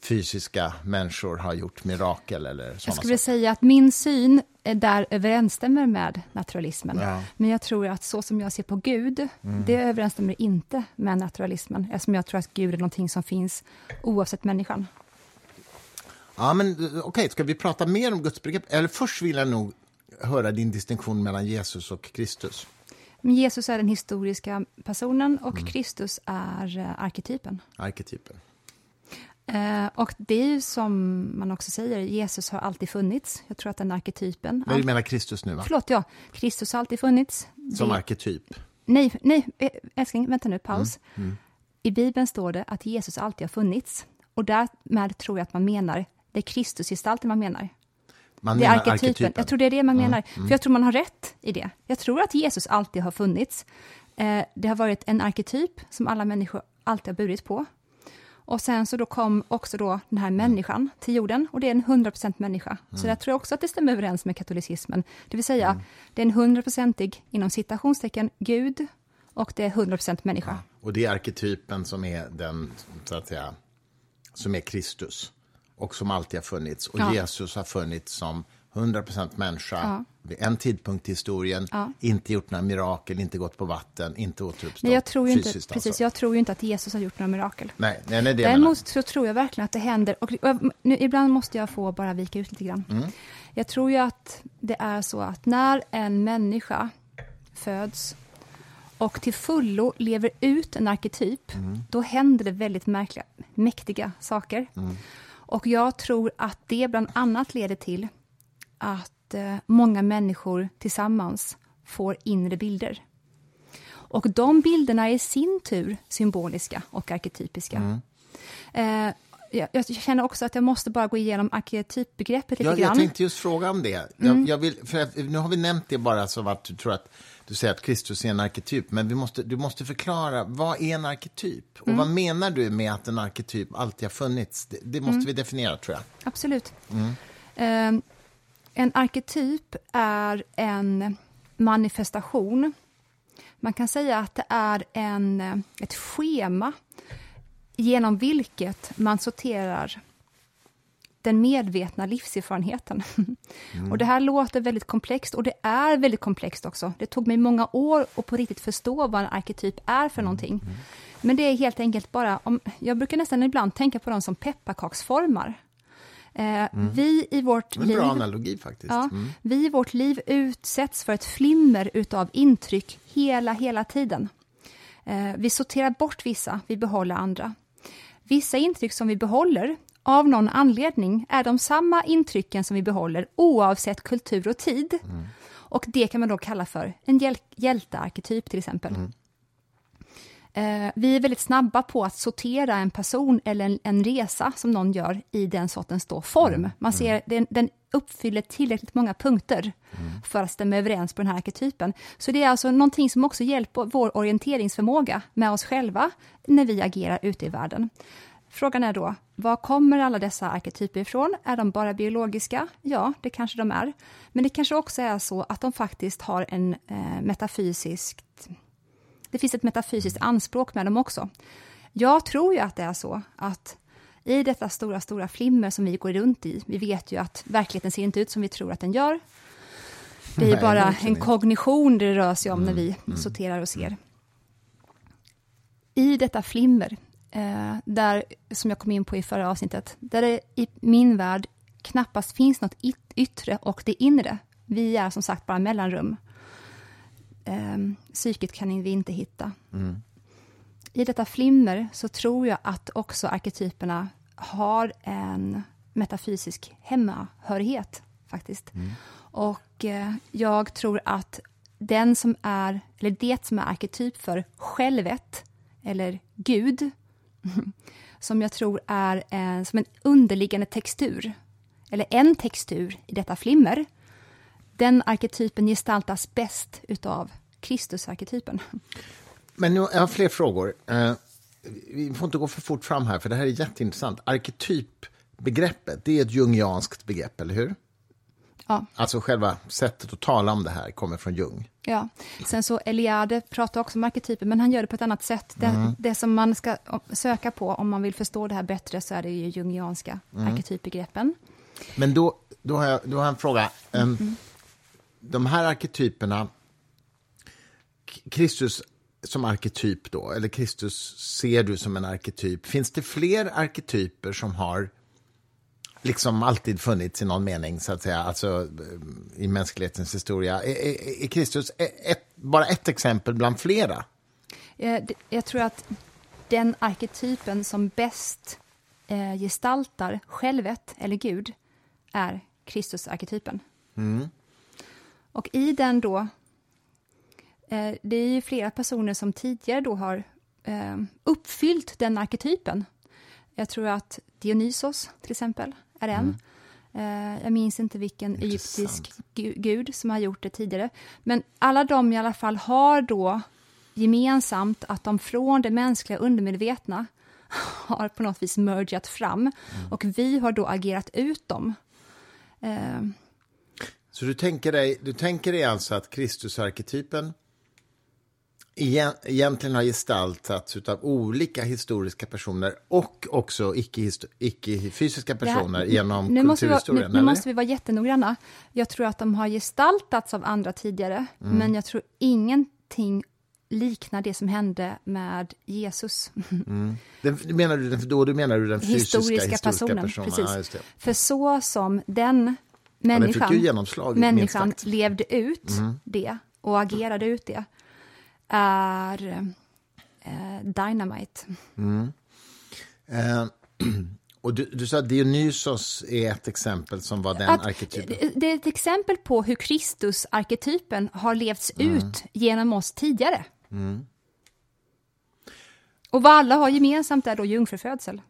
fysiska människor har gjort mirakel eller sådana Jag skulle säga att min syn där överensstämmer med naturalismen. Ja. Men jag tror att så som jag ser på Gud, mm. det överensstämmer inte med naturalismen, eftersom jag tror att Gud är någonting som finns oavsett människan. Ja, men okej, okay, ska vi prata mer om gudsbegrepp? Eller först vill jag nog höra din distinktion mellan Jesus och Kristus. Men Jesus är den historiska personen och mm. Kristus är uh, arketypen. Arketypen. Uh, och det är ju som man också säger, Jesus har alltid funnits. Jag tror att den arketypen... Men du menar Kristus nu? va? Förlåt, ja. Kristus har alltid funnits. Som det... arketyp? Nej, nej, eh, älskling, vänta nu, paus. Mm. Mm. I Bibeln står det att Jesus alltid har funnits. Och därmed tror jag att man menar, det är Kristusgestalten man menar. Man det är arketypen. arketypen. Jag tror det är det man menar. Mm. För jag tror man har rätt i det. Jag tror att Jesus alltid har funnits. Eh, det har varit en arketyp som alla människor alltid har burit på. Och sen så då kom också då den här människan till jorden och det är en 100% människa. Mm. Så jag tror också att det stämmer överens med katolicismen. Det vill säga, mm. det är en 100%ig, inom citationstecken, Gud och det är 100% människa. Ja. Och det är arketypen som är den, så att säga, som är Kristus och som alltid har funnits. Och ja. Jesus har funnits som 100% människa ja. vid en tidpunkt i historien, ja. inte gjort några mirakel, inte gått på vatten, inte återuppstått nej, jag tror ju inte, Precis, alltså. jag tror ju inte att Jesus har gjort några mirakel. Nej, nej, nej, det Däremot så tror jag verkligen att det händer, och nu, ibland måste jag få bara vika ut lite grann. Mm. Jag tror ju att det är så att när en människa föds och till fullo lever ut en arketyp, mm. då händer det väldigt märkliga, mäktiga saker. Mm. Och jag tror att det bland annat leder till att eh, många människor tillsammans får inre bilder. Och de bilderna är i sin tur symboliska och arketypiska. Mm. Eh, jag, jag, känner också att jag måste bara gå igenom arketypbegreppet lite ja, grann. Jag tänkte just fråga om det. Mm. Jag, jag, vill, för nu har vi nämnt det bara som att du tror att du säger att Kristus är en arketyp, men vi måste, du måste förklara, vad är en arketyp? Och mm. vad menar du med att en arketyp alltid har funnits? Det, det måste mm. vi definiera, tror jag. Absolut. Uh, en arketyp är en manifestation. Man kan säga att det är en, ett schema genom vilket man sorterar den medvetna livserfarenheten. Mm. Och det här låter väldigt komplext, och det är väldigt komplext också. Det tog mig många år att på riktigt förstå vad en arketyp är för mm. någonting. Mm. Men det är helt enkelt bara, om, jag brukar nästan ibland tänka på dem som pepparkaksformar. Eh, mm. Vi i vårt liv... Bra analogi faktiskt. Ja, mm. Vi i vårt liv utsätts för ett flimmer utav intryck hela, hela tiden. Eh, vi sorterar bort vissa, vi behåller andra. Vissa intryck som vi behåller av någon anledning är de samma intrycken som vi behåller oavsett kultur och tid. Mm. Och det kan man då kalla för en hjäl hjältearketyp till exempel. Mm. Eh, vi är väldigt snabba på att sortera en person eller en, en resa som någon gör i den sortens då form. Mm. Man ser, den, den uppfyller tillräckligt många punkter mm. för att stämma överens på den här arketypen. Så det är alltså någonting som också hjälper vår orienteringsförmåga med oss själva när vi agerar ute i världen. Frågan är då, var kommer alla dessa arketyper ifrån? Är de bara biologiska? Ja, det kanske de är. Men det kanske också är så att de faktiskt har en eh, metafysiskt... Det finns ett metafysiskt anspråk med dem också. Jag tror ju att det är så att i detta stora, stora flimmer som vi går runt i, vi vet ju att verkligheten ser inte ut som vi tror att den gör. Det är Nej, bara en kognition det rör sig om mm, när vi mm, sorterar och ser. I detta flimmer eh, där, som jag kom in på i förra avsnittet, där det i min värld knappast finns något yttre och det inre. Vi är som sagt bara mellanrum. Eh, psyket kan vi inte hitta. Mm. I detta flimmer så tror jag att också arketyperna har en metafysisk hemmahörighet, faktiskt. Mm. Och eh, jag tror att den som är, eller det som är arketyp för självet, eller Gud, som jag tror är en, som en underliggande textur, eller en textur i detta flimmer. Den arketypen gestaltas bäst utav Kristusarketypen. Men nu, jag har fler frågor. Uh, vi får inte gå för fort fram här, för det här är jätteintressant. Arketypbegreppet, det är ett jungianskt begrepp, eller hur? Ja. Alltså själva sättet att tala om det här kommer från Jung. Ja, sen så Eliade pratar också om arketyper, men han gör det på ett annat sätt. Det, mm. det, som man ska söka på om man vill förstå det här bättre så är det ju jungianska mm. arketypbegreppen. Men då, då, har jag, då har jag en fråga. Um, mm. De här arketyperna, Kristus som arketyp då, eller Kristus ser du som en arketyp. Finns det fler arketyper som har liksom alltid funnits i någon mening, så att säga, alltså i mänsklighetens historia. Är, Kristus ett, bara ett exempel bland flera? Eh, jag tror att den arketypen som bäst eh, gestaltar självet, eller Gud, är Kristusarketypen. Mm. Och i den då, eh, det är ju flera personer som tidigare då har uppfyllt den arketypen. Jag tror att Dionysos, till exempel, är en. Mm. jag minns inte vilken egyptisk gud som har gjort det tidigare. Men alla de i alla fall har då gemensamt att de från det mänskliga undermedvetna har på något vis mergat fram mm. och vi har då agerat ut dem. Eh. Så du tänker dig, du tänker dig alltså att Kristusarketypen egentligen har gestaltats av olika historiska personer och också icke-fysiska icke personer här, genom nu kulturhistorien? Måste nu, nu måste vi vara jättenoggranna. Jag tror att de har gestaltats av andra tidigare, mm. men jag tror ingenting liknar det som hände med Jesus. Mm. Den, menar du, då du menar du den fysiska historiska, historiska personen? personen. Precis. Ja, För så som den människan, ja, människan levde ut mm. det och agerade ut det, är eh, Dynamite. Mm. Eh, och du, du sa att Dionysos är ett exempel som var den att, arketypen. Det är ett exempel på hur Kristus-arketypen har levts mm. ut genom oss tidigare. Mm. Och vad alla har gemensamt är då jungfrufödsel.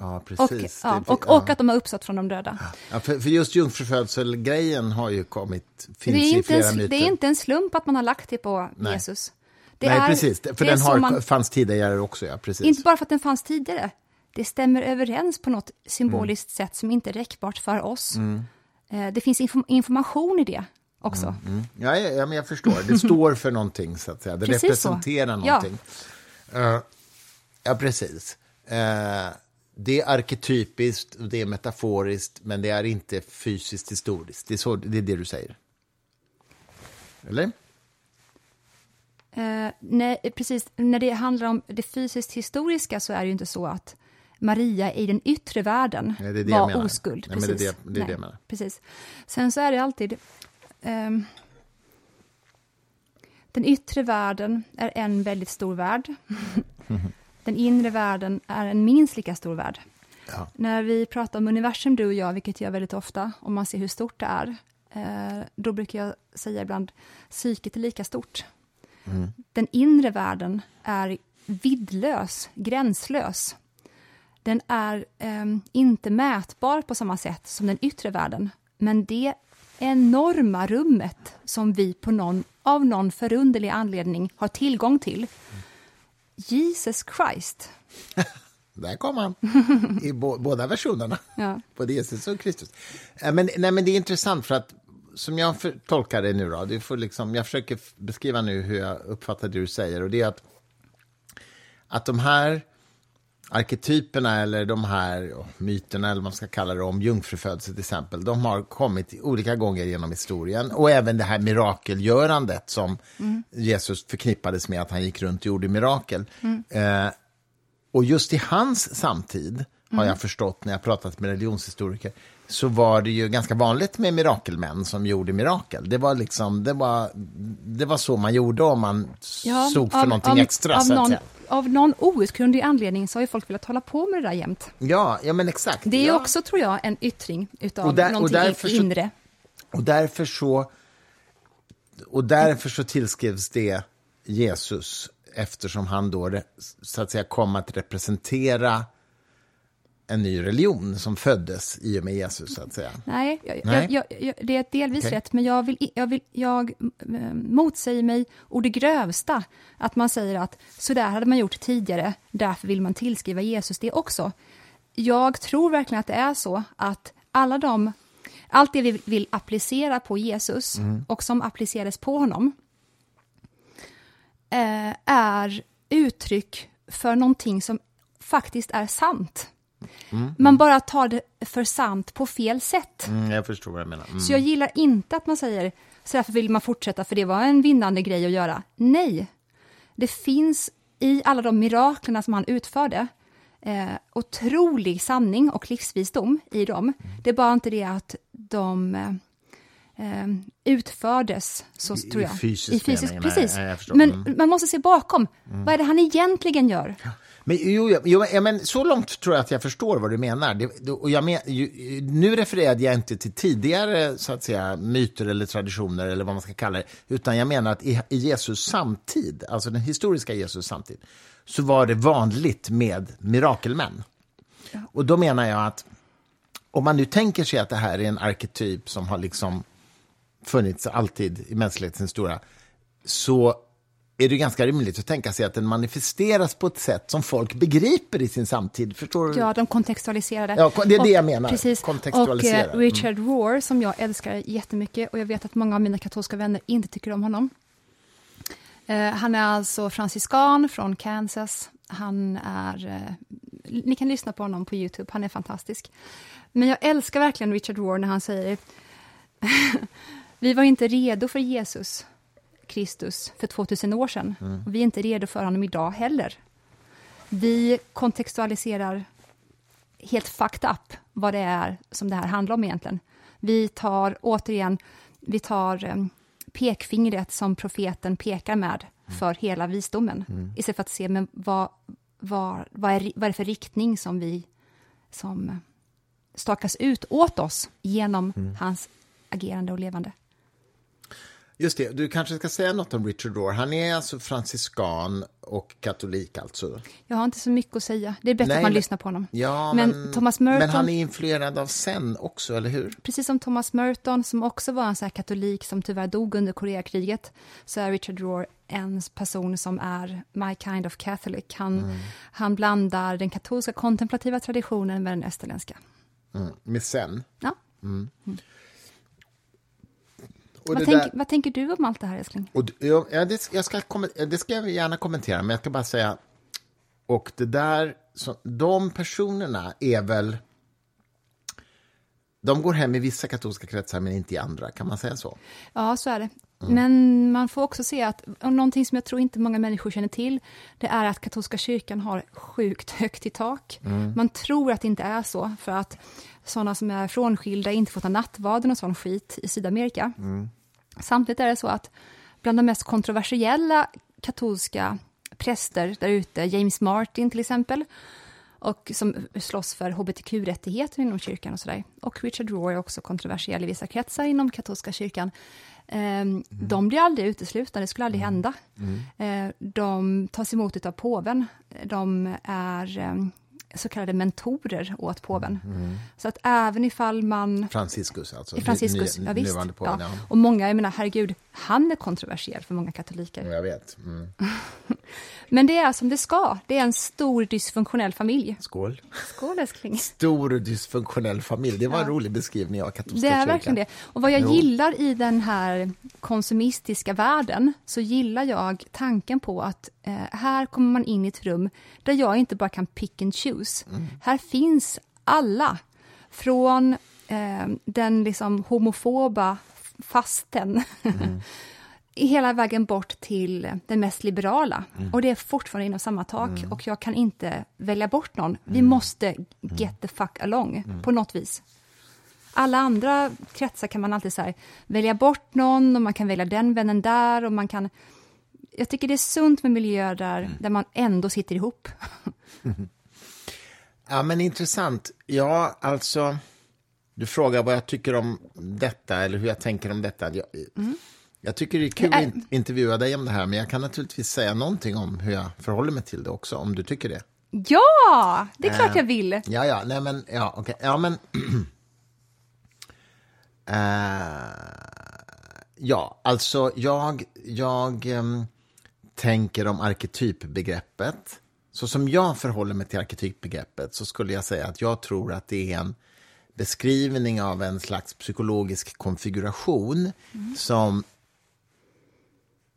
Ja, Och, precis. ja, Det- och, ja. och att de har uppstått från de döda. Ja, för, för just jungfrufödsel-grejen har ju kommit, finns Det är, i inte flera en, myter. det är inte en slump att man har lagt det på Nej. Jesus. Det Nej, är, precis. För den har, man, fanns tidigare också, ja. Precis. Inte bara för att den fanns tidigare, det stämmer överens på något symboliskt sätt som inte är räckbart för oss. Eh, Det finns inform- information i det också. Mm. Ja, ja, ja, men jag förstår. Det står för någonting, så att säga. Det Precis representerar så. Ja. någonting. Ja, ja precis. Eh, det är arketypiskt, och det är metaforiskt, men det är inte fysiskt historiskt. Det är, så, det är det du säger. Eller? Eh, nej, precis. När det handlar om det fysiskt historiska så är det ju inte så att Maria i den yttre världen Nej, det det var oskuld. Nej, men det är precis. det- det är det jag menar. Precis. Sen så är det alltid... ehm, den yttre världen är en väldigt stor värld. Den inre världen är en minst lika stor värld. Ja. När vi pratar om universum, du och jag, vilket jag gör väldigt ofta, om man ser hur stort det är, eh, då brukar jag säga ibland, psyket är lika stort. Den inre världen är vidlös, gränslös. Den är eh, inte mätbar på samma sätt som den yttre världen, men det enorma rummet som vi på någon, av någon förunderlig anledning har tillgång till. Jesus Christ. Där kom han, i bo, båda versionerna. Ja. Både Jesus och Kristus. Eh, Men, nej, men det är intressant, för att som jag tolkar det nu, då, det får liksom, jag försöker beskriva nu hur jag uppfattar det du säger, och det är att, att de här arketyperna eller de här ja, myterna, eller vad man ska kalla det, om jungfrufödsel till exempel, de har kommit olika gånger genom historien. Och även det här mirakelgörandet som Jesus förknippades med, att han gick runt och gjorde mirakel. Eh, och just i hans samtid, har jag förstått när jag pratat med religionshistoriker, så var det ju ganska vanligt med mirakelmän som gjorde mirakel. Det var, liksom, det var, det var så man gjorde om man såg för någonting extra. Av så att någon. Av någon outgrundlig anledning så har ju folk velat hålla på med det där jämt. Ja, ja, men exakt. Det är ja. också, tror jag, en yttring utav Och där- och någonting därför så- inre. Och därför så, och därför så tillskrivs det Jesus eftersom han då så att säga kom att representera en ny religion som föddes i och med Jesus, så att säga. Nej, jag, Nej. Jag, jag, det är delvis Okej. rätt, men jag, vill, jag, vill, jag motsäger mig och det grövsta, att man säger att så där hade man gjort tidigare, därför vill man tillskriva Jesus det också. Jag tror verkligen att det är så att alla de, allt det vi vill applicera på Jesus och som applicerades på honom eh, är uttryck för någonting som faktiskt är sant. Man bara tar det för sant på fel sätt. Mm, jag förstår vad jag menar. Mm. Så jag gillar inte att man säger så därför vill man fortsätta för det var en vinnande grej att göra. Nej, det finns i alla de miraklerna som han utförde eh, otrolig sanning och livsvisdom i dem. Det är bara inte det att de eh, eh, utfördes så I- tror i jag. fysisk mening, precis. nej, jag. Men Mm. man måste se bakom. Vad är det han egentligen gör? Men, jo, jo, ja, men så långt tror jag att jag förstår vad du menar. Det, och jag men, ju, nu refererade jag inte till tidigare så att säga, myter eller traditioner eller vad man ska kalla det, utan jag menar att i, i Jesus samtid, alltså den historiska Jesus samtid, så var det vanligt med mirakelmän. Och då menar jag att om man nu tänker sig att det här är en arketyp som har liksom funnits alltid i mänsklighetens historia, så är det ganska rimligt att tänka sig att den manifesteras på ett sätt som folk begriper i sin samtid. Förstår du? Ja, de kontextualiserade. Ja, det är det Och- jag menar. Precis. Och eh, Richard Rohr, som jag älskar jättemycket, och jag vet att många av mina katolska vänner inte tycker om honom. Eh, han är alltså franciskan från Kansas. Han är... Eh, ni kan lyssna på honom på Youtube, han är fantastisk. Men jag älskar verkligen Richard Rohr när han säger Vi var inte redo för Jesus Kristus för 2000 år sedan. Och vi är inte redo för honom idag heller. Vi kontextualiserar helt fucked up vad det är som det här handlar om egentligen. Vi tar återigen, vi tar eh, pekfingret som profeten pekar med för hela visdomen. Istället för att se men vad, vad, vad, är, vad är det för riktning som vi som stakas ut åt oss genom hans agerande och levande. Just det, du kanske ska säga något om Richard Rohr. Han är alltså franciskan och katolik alltså. Jag har inte så mycket att säga. Det är bättre Nej, att man lyssnar på honom. Ja, men, men, Thomas Merton, men han är influerad av Zen också, eller hur? Precis som Thomas Merton, som också var en så katolik som tyvärr dog under Koreakriget, så är Richard Rohr en person som är my kind of Catholic. Han, mm. han blandar den katolska kontemplativa traditionen med den österländska. Mm. Med Zen? Ja. Mm. Vad, tänk, där, vad, tänker du om allt det här, älskling? Och, ja, det, jag ska, det ska jag gärna kommentera, men jag ska bara säga... Och det där, så, de personerna är väl... De går hem i vissa katolska kretsar, men inte i andra. Kan man säga så? Ja, så är det. Mm. Men man får också se att, och någonting som jag tror inte många människor känner till, det är att katolska kyrkan har sjukt högt i tak. Mm. Man tror att det inte är så, för att sådana som är frånskilda inte får ta nattvarden och sån skit i Sydamerika. Mm. Samtidigt är det så att bland de mest kontroversiella katolska präster där ute, James Martin till exempel, och som slåss för hbtq-rättigheter inom kyrkan och sådär. Och Richard Rohr är också kontroversiell i vissa kretsar inom katolska kyrkan. Mm. De blir aldrig uteslutna, det skulle aldrig mm. hända. Mm. Eh, de tas emot av påven. De är ehm, så kallade mentorer åt påven. Mm. Så att även ifall man... Franciscus alltså? Franciscus, ny, ja visst. Påven, ja. ja. Och många, jag menar herregud, han är kontroversiell för många katoliker. Jag vet. Mm. Men det är som det ska, det är en stor dysfunktionell familj. Skål. Skål älskling. Stor dysfunktionell familj, det var ja. en rolig beskrivning av katolska Det är verkligen det. Och vad jag jo. gillar i den här konsumistiska världen, så gillar jag tanken på att eh, här kommer man in i ett rum där jag inte bara kan pick and choose. Mm. Här finns alla, från eh, den liksom homofoba fasten mm. hela vägen bort till den mest liberala. Mm. Och det är fortfarande inom samma tak mm. och jag kan inte välja bort någon. Vi mm. måste mm. get the fuck along mm. på något vis. Alla andra kretsar kan man alltid så välja bort någon och man kan välja den vännen där och man kan... Jag tycker det är sunt med miljöer där, där man ändå sitter ihop. ja, men intressant. Ja, alltså... Du frågar vad jag tycker om detta eller hur jag tänker om detta. Jag, mm. Jag tycker det är kul att intervjua dig om det här, men jag kan naturligtvis säga någonting om hur jag förhåller mig till det också, om du tycker det. Ja, det är klart jag vill. Uh, ja, ja, nej men, ja, okej, okay. ja men... uh, ja, alltså jag, jag um, tänker om arketypbegreppet. Så som jag förhåller mig till arketypbegreppet så skulle jag säga att jag tror att det är en beskrivning av en slags psykologisk konfiguration mm. som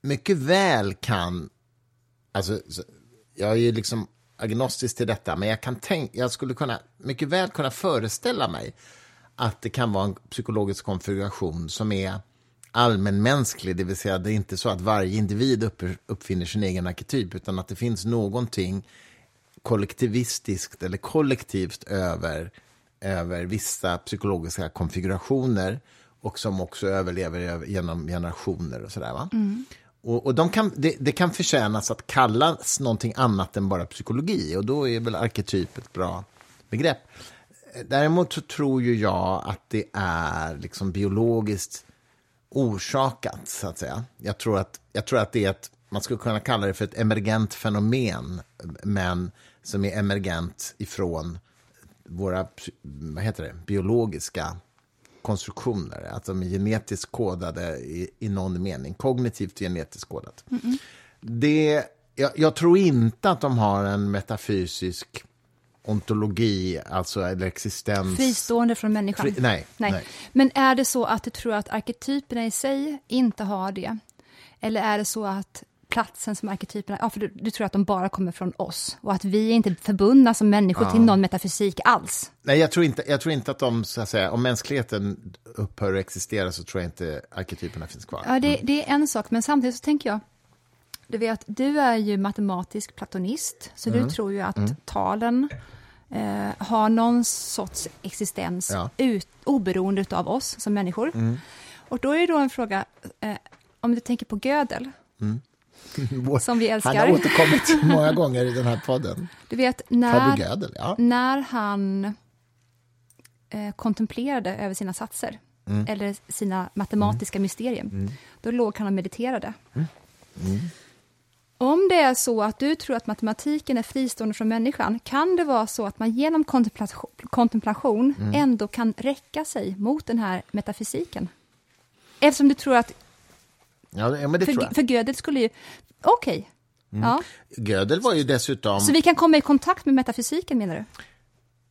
mycket väl kan... Alltså, jag är ju liksom agnostisk till detta, men jag, kan tänk, jag skulle kunna, mycket väl kunna föreställa mig att det kan vara en psykologisk konfiguration som är allmänmänsklig, det vill säga det är inte så att varje individ upp, uppfinner sin egen arketyp, utan att det finns någonting kollektivistiskt eller kollektivt över, över vissa psykologiska konfigurationer och som också överlever genom generationer och sådär. Mm. Och, och de kan, det, det, kan förtjänas att kallas någonting annat än bara psykologi och då är väl arketyp ett bra begrepp. Däremot så tror ju jag att det är liksom biologiskt orsakat, så att säga. Jag tror att, jag tror att det är ett, man skulle kunna kalla det för ett emergent fenomen, men som är emergent ifrån våra vad heter det, biologiska konstruktioner, att de är genetiskt kodade i, i någon mening, kognitivt genetiskt kodat. Mm -mm. Det, jag, jag, tror inte att de har en metafysisk ontologi, alltså eller existens... Fristående från människan? Fri, nej, nej. nej. Men är det så att du tror att arketyperna i sig inte har det? Eller är det så att platsen som arketyperna, ja, för du, du, tror att de bara kommer från oss och att vi är inte förbundna som människor ja. till någon metafysik alls? Nej, jag tror inte, jag tror inte att de, så att säga, om mänskligheten upphör att existera så tror jag inte arketyperna finns kvar. Ja, det, det är en sak, men samtidigt så tänker jag, du vet, du är ju matematisk platonist, så mm. du tror ju att mm. talen eh, har någon sorts existens ja. ut, oberoende av oss som människor. Mm. Och då är det då en fråga, eh, om du tänker på Gödel, mm. som vi älskar. Han har återkommit många gånger i den här podden. Du vet, när, Gödel, ja. när han eh, kontemplerade över sina satser, mm. eller sina matematiska mm. mysterium. Mm. Då låg han och mediterade. Mm. Om det är så att du tror att matematiken är fristående från människan, kan det vara så att man genom kontemplation, kontemplation mm. ändå kan räcka sig mot den här metafysiken? Eftersom du tror att... Ja, men det för, tror jag. För Gödel skulle ju... Okej. Okay. Mm. Ja. Gödel var ju dessutom... Så vi kan komma i kontakt med metafysiken, menar du?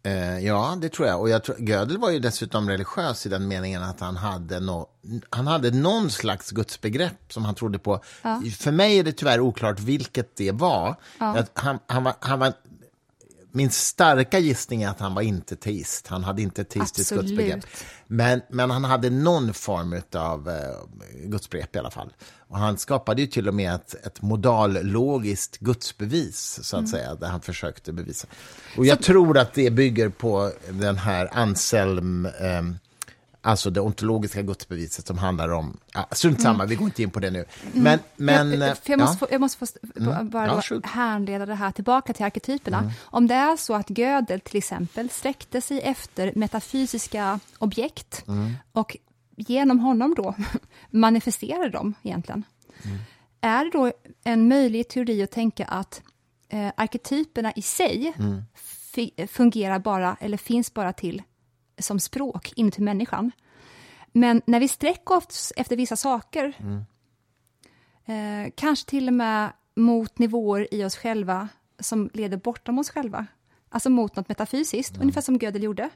Eh, ja, det tror jag. Och jag tror, Gödel var ju dessutom religiös i den meningen att han hade, no, han hade någon slags gudsbegrepp som han trodde på. Ja. För mig är det tyvärr oklart vilket det var. Ja. Han, han, var, han var min starka gissning är att han var inte teist. Han hade inte teistiskt gudsbegrepp. Men, men han hade någon form av eh, gudsbegrepp i alla fall. Och han skapade ju till och med ett, ett modallogiskt gudsbevis, så att mm. säga, där han försökte bevisa. Och jag så... tror att det bygger på den här Anselm... Eh, Alltså det ontologiska gudsbeviset som handlar om... Ja, strunt samma, mm. vi går inte in på det nu. Men... Mm. men jag, jag, måste få, jag måste få mm. bara ja, härleda det här tillbaka till arketyperna. Mm. Om det är så att Gödel till exempel sträckte sig efter metafysiska objekt mm. och genom honom då manifesterade dem egentligen. Mm. Är det då en möjlig teori att tänka att eh, arketyperna i sig fungerar bara, eller finns bara till som språk inuti människan. Men när vi sträcker oss efter vissa saker, mm. eh, kanske till och med mot nivåer i oss själva som leder bortom oss själva, alltså mot något metafysiskt, mm. ungefär som Gödel gjorde.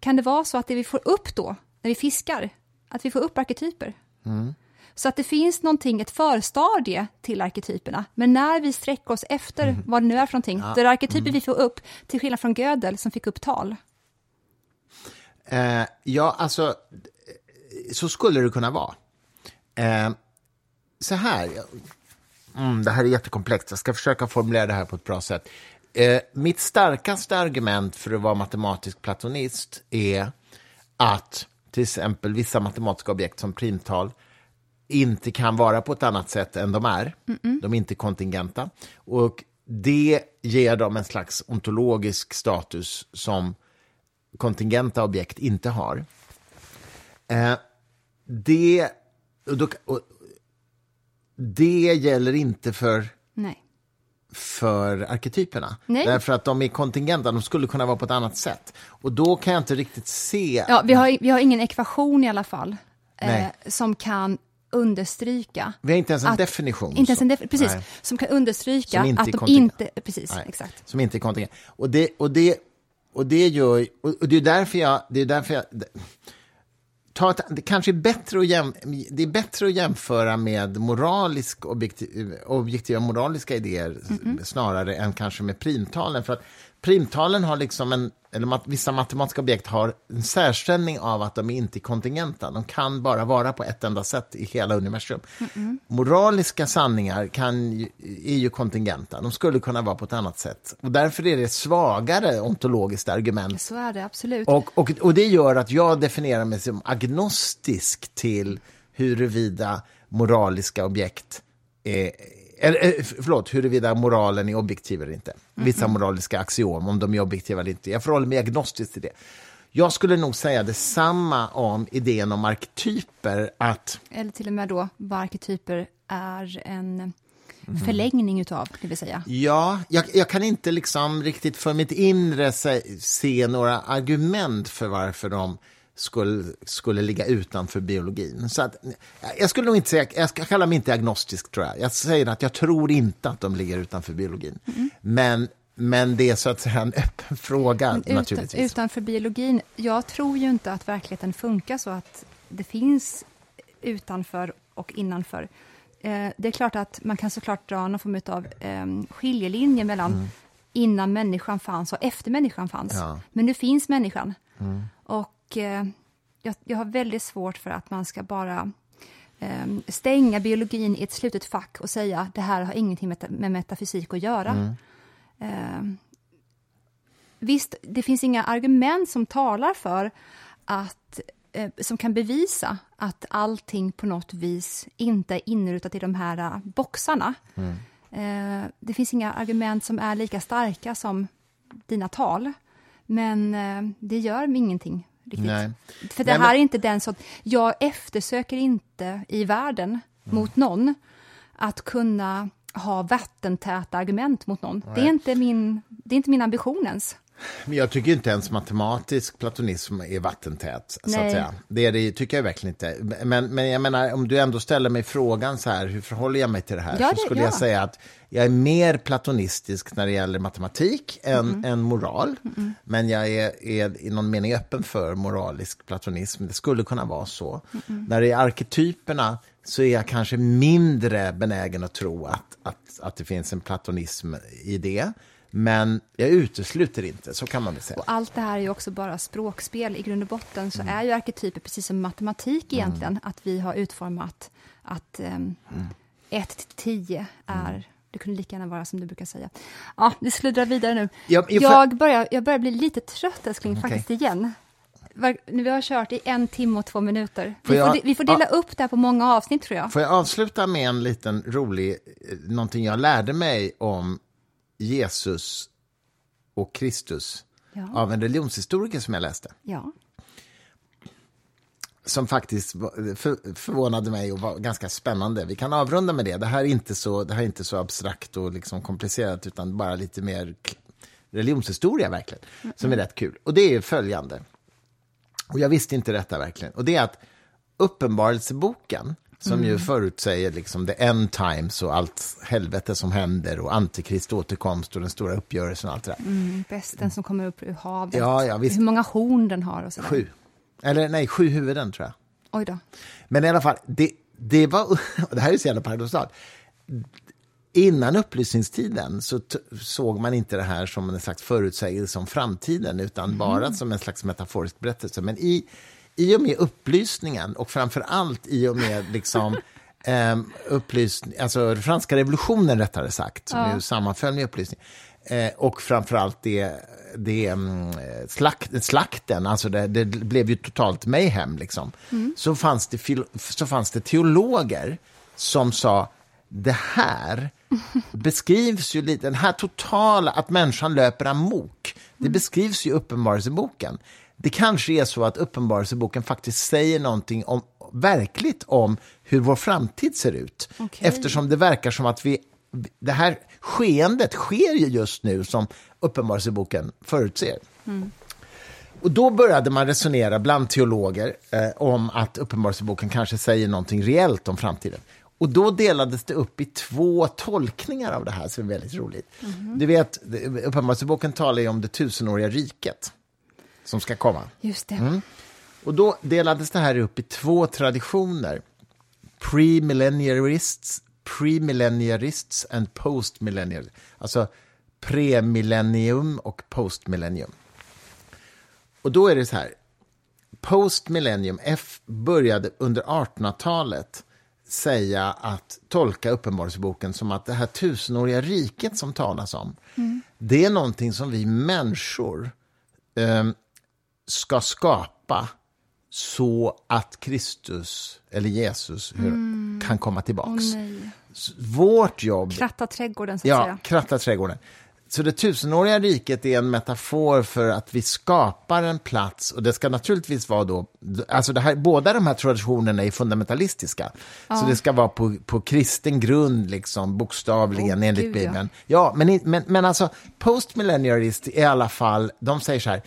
Kan det vara så att det vi får upp då, när vi fiskar, att vi får upp arketyper? Mm. Så att det finns någonting, ett förstadie till arketyperna. Men när vi sträcker oss efter mm. vad det nu är för någonting, ja. då är det arketyper mm. vi får upp, till skillnad från Gödel som fick upp tal. Eh, ja, alltså, så skulle det kunna vara. Eh, så här, mm, det här är jättekomplext, jag ska försöka formulera det här på ett bra sätt. Eh, mitt starkaste argument för att vara matematisk platonist är att till exempel vissa matematiska objekt som primtal inte kan vara på ett annat sätt än de är. Mm -mm. De är inte kontingenta. Och det ger dem en slags ontologisk status som kontingenta objekt inte har. Eh, det, och då, och, det gäller inte för, Nej. för arketyperna. Nej. Därför att de är kontingenta, de skulle kunna vara på ett annat sätt. Och då kan jag inte riktigt se... Ja, vi, har, vi har ingen ekvation i alla fall eh, som kan understryka... Vi har inte ens en att, definition. Inte ens en def precis, som kan understryka som att de inte... Precis, nej, exakt. Som inte är kontingent. Och det, och det, och det gör, och det är därför jag, det är därför jag ta ett, det kanske är bättre att, jäm, det är bättre att jämföra med moralisk, objektiv, objektiva moraliska idéer mm -mm. snarare än kanske med primtalen. För att primtalen har liksom en, eller mat, vissa matematiska objekt har en särställning av att de är inte är kontingenta. De kan bara vara på ett enda sätt i hela universum. Mm Moraliska sanningar kan, är ju kontingenta. De skulle kunna vara på ett annat sätt. Och därför är det svagare ontologiskt argument. Så är det, absolut. Och, och, och det gör att jag definierar mig som agnostisk till huruvida moraliska objekt är eller, eh, förlåt, huruvida moralen är objektiv eller inte. Vissa moraliska axiom, om de är objektiva eller inte. Jag förhåller mig agnostisk till det. Jag skulle nog säga detsamma om idén om arketyper. Att... Eller till och med då vad arketyper är en mm. förlängning utav, det vill säga. Ja, jag, jag, kan inte liksom riktigt för mitt inre se, se några argument för varför de skulle, skulle ligga utanför biologin. Så att, jag skulle nog inte säga, jag ska kalla mig inte agnostisk tror jag. Jag säger att jag tror inte att de ligger utanför biologin. Mm. Men, men det är så att säga en öppen fråga utan, naturligtvis. Utanför biologin, jag tror ju inte att verkligheten funkar så att det finns utanför och innanför. Eh, det är klart att man kan såklart dra någon form av eh, skiljelinje mellan mm. innan människan fanns och efter människan fanns. Ja. Men nu finns människan. Mm. Och jag, jag, har väldigt svårt för att man ska bara eh, stänga biologin i ett slutet fack och säga det här har ingenting med, metafysik att göra. Mm. Eh, visst, det finns inga argument som talar för att eh, som kan bevisa att allting på något vis inte är inrutat i de här uh, boxarna. Mm. Eh, det finns inga argument som är lika starka som dina tal. Men eh, det gör ingenting Riktigt. Nej. För det Nej, här men- är inte den som, jag eftersöker inte i världen mot någon att kunna ha vattentäta argument mot någon. Det är, inte min, det är inte min ambition ens. Men jag tycker inte ens matematisk platonism är vattentät. Så att säga. Det, är det tycker jag verkligen inte. Men, men jag menar, om du ändå ställer mig frågan så här, hur förhåller jag mig till det här? Ja, så det- skulle ja. jag säga att jag är mer platonistisk när det gäller matematik än, än moral. Men jag är, är i någon mening öppen för moralisk platonism. Det skulle kunna vara så. När det är arketyperna så är jag kanske mindre benägen att tro att, att, att det finns en platonism i det. Men jag utesluter inte, så kan man väl säga. Och allt det här är ju också bara språkspel. I grund och botten Mm. så är ju arketyper precis som matematik egentligen, att vi har utformat att um, Mm. 1 till 10 är det kunde lika gärna vara som du brukar säga. Ja, vi sluddrar vidare nu. Ja, jag- jag, börjar, jag börjar bli lite trött älskling, Okej. faktiskt igen. Vi har kört i en timme och två minuter. Får Vi får, jag- de- vi får dela upp det här på många avsnitt tror jag. Får jag avsluta med en liten rolig, eh, någonting jag lärde mig om Jesus och Kristus Ja. av en religionshistoriker som jag läste. Ja. Som faktiskt för, förvånade mig och var ganska spännande. Vi kan avrunda med det. Det här är inte så, det här är inte så abstrakt och liksom komplicerat utan bara lite mer religionshistoria verkligen. Som är rätt kul. Och det är följande. Och jag visste inte detta verkligen. Och det är att Uppenbarelseboken, som ju förutsäger liksom the end times och allt helvete som händer och antikrist återkomst och den stora uppgörelsen och allt det där. Mm, besten som kommer upp ur havet. Ja, ja, visst. Hur många horn den har och sådär. Sju. Eller nej, sju huvuden tror jag. Oj då. Men i alla fall, det, det var... Det här är så jävla paradoxalt. Innan upplysningstiden så såg man inte det här som en slags förutsägelse om framtiden utan bara som en slags metaforisk berättelse. Men i, i och med upplysningen och framför allt i och med liksom, ehm, upplysning, alltså franska revolutionen rättare sagt, som ju sammanföll med upplysning, eh, och framför allt det, det mm, slakt, slakten, alltså det, det blev ju totalt mayhem, liksom. så, fanns det, så fanns det teologer som sa det här beskrivs ju lite, den här totala, att människan löper amok, det beskrivs ju i Uppenbarelseboken. Det kanske är så att Uppenbarelseboken faktiskt säger någonting om, verkligt om hur vår framtid ser ut. Okej. Eftersom det verkar som att vi, det här skeendet sker ju just nu som Uppenbarelseboken förutser. Och då började man resonera bland teologer eh, om att Uppenbarelseboken kanske säger någonting reellt om framtiden. Och då delades det upp i två tolkningar av det här som är väldigt roligt. Du vet, Uppenbarelseboken talar ju om det tusenåriga riket som ska komma. Just det. Mm. Och då delades det här upp i två traditioner. Premillennialists, premillennialists and postmillennial. Alltså premillennium och postmillennium. Och då är det så här. Postmillennium, F började under 1800-talet säga att tolka Uppenbarelseboken som att det här tusenåriga riket som talas om, det är någonting som vi människor ehm, ska skapa så att Kristus, eller Jesus, hur, kan komma tillbaks. Nej. S- Vårt jobb Kratta trädgården, så att Ja, säga. kratta trädgården. Så det tusenåriga riket är en metafor för att vi skapar en plats och det ska naturligtvis vara då, alltså det här, båda de här traditionerna är fundamentalistiska. Så det ska vara på, på kristen grund, liksom, bokstavligen Åh, enligt gud, ja. Bibeln. Ja, men, i- men, men alltså postmillennialist i alla fall, de säger så här,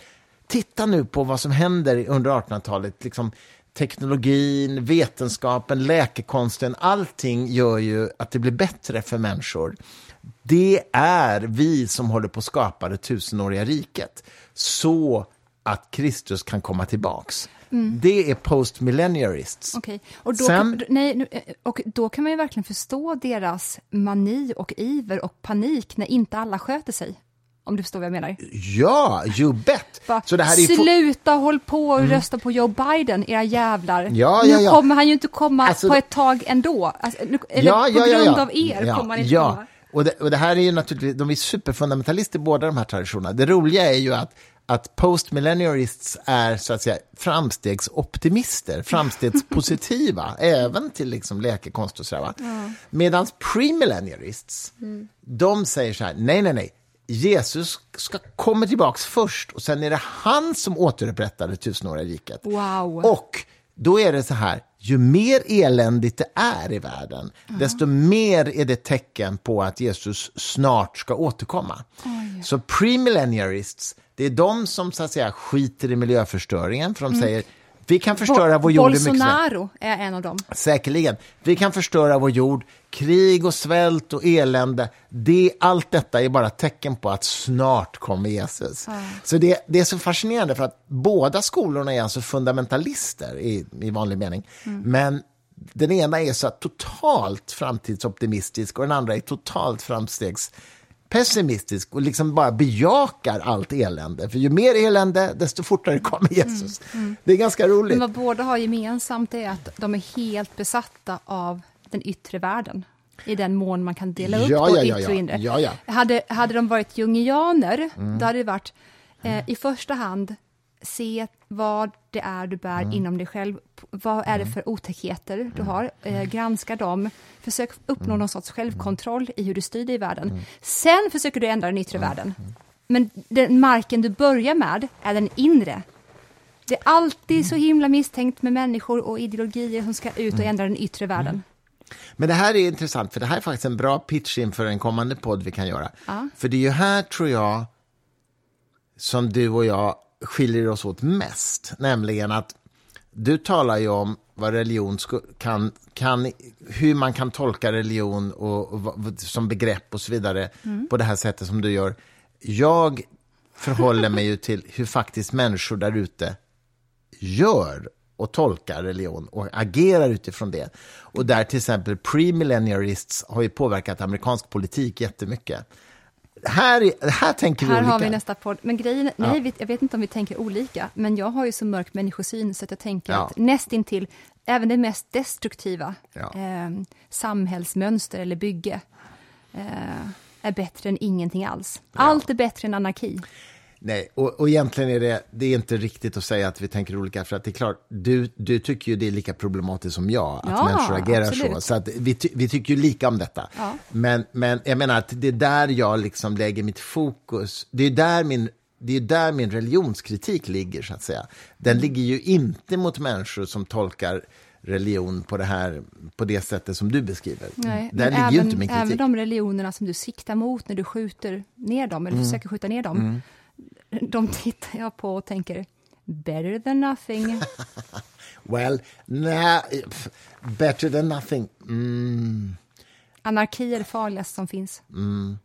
titta nu på vad som händer under 1800-talet, liksom teknologin, vetenskapen, läkekonsten, allting gör ju att det blir bättre för människor. Det är vi som håller på att skapa det tusenåriga riket, så att Kristus kan komma tillbaks. Det är postmillennialists. Okej, och, då Sen- kan, nej, nu, och då kan man ju verkligen förstå deras mani och iver och panik när inte alla sköter sig. Om du förstår vad jag menar. Ja, you bet! Bara, Så det här är Sluta håll på och rösta på Joe Biden, era jävlar. Ja, nu ja, ja. kommer han ju inte komma Alltså- på ett tag ändå. Alltså, nu, eller på grund av er ja, kommer han inte ja. komma. Och det, och det här är ju naturligtvis, de är superfundamentalister båda de här traditionerna. Det roliga är ju att, att postmillennialists är så att säga framstegsoptimister, framstegspositiva, även till liksom läkekonst och sådär. va? Medan premillennialists, de säger så här, nej, nej, nej, Jesus ska komma tillbaks först och sen är det han som återupprättar det tusenåriga riket. Wow. Och då är det så här, ju mer eländigt det är i världen, desto mer är det tecken på att Jesus snart ska återkomma. Så premillennialists, det är de som så att säga skiter i miljöförstöringen, för de säger vi kan förstöra vår jord Bolsonaro är en av dem. Säkerligen. Vi kan förstöra vår jord. Krig och svält och elände. Det, allt detta är bara tecken på att snart kommer Jesus. Så det, det är så fascinerande för att båda skolorna är alltså fundamentalister i, i vanlig mening. Men den ena är så totalt framtidsoptimistisk och den andra är totalt framstegs pessimistisk och liksom bara bejakar allt elände. För ju mer elände, desto fortare kommer Jesus. Mm, mm. Det är ganska roligt. Men vad båda har gemensamt är att de är helt besatta av den yttre världen i den mån man kan dela upp ja, på ja, yttre och inre. Ja, ja. Hade, hade de varit jungianer, mm. då hade det varit eh, i första hand se vad det är du bär mm. inom dig själv. Vad är det mm. för otäckheter du har? Eh, granska dem. Försök uppnå mm. någon sorts självkontroll i hur du styr dig i världen. Mm. Sen försöker du ändra den yttre världen. Men den marken du börjar med är den inre. Det är alltid så himla misstänkt med människor och ideologier som ska ut och ändra den yttre världen. Men det här är intressant, för det här är faktiskt en bra pitch inför en kommande podd vi kan göra. Ja. För det är ju här, tror jag, som du och jag skiljer oss åt mest, nämligen att du talar ju om vad religion kan, kan hur man kan tolka religion och, och, som begrepp och så vidare mm. på det här sättet som du gör. Jag förhåller mig ju till hur faktiskt människor där ute gör och tolkar religion och agerar utifrån det. Och där till exempel premillennialists har ju påverkat amerikansk politik jättemycket här, här tänker vi här olika. har vi nästa podd. Men grejen, ja. nej, jag vet inte om vi tänker olika, men jag har ju så mörk människosyn så att jag tänker ja. att nästintill även det mest destruktiva ja. eh, samhällsmönster eller bygge eh, är bättre än ingenting alls. Allt är bättre än anarki. Nej, och, och egentligen är det, det är inte riktigt att säga att vi tänker olika, för att det är klart, du, du tycker ju det är lika problematiskt som jag, att ja, människor agerar absolut. så. Så att vi, vi tycker ju lika om detta. Ja. Men, men jag menar att det är där jag liksom lägger mitt fokus, det är där min det är där min religionskritik ligger, så att säga. Den ligger ju inte mot människor som tolkar religion på det, här, på det sättet som du beskriver. Nej, Där ligger även, inte min kritik. Även de religionerna som du siktar mot när du skjuter ner dem, eller mm. försöker skjuta ner dem, mm de tittar jag på och tänker better than nothing. well, nah, better than nothing. Mm. Anarki är det farligaste som finns. Mm.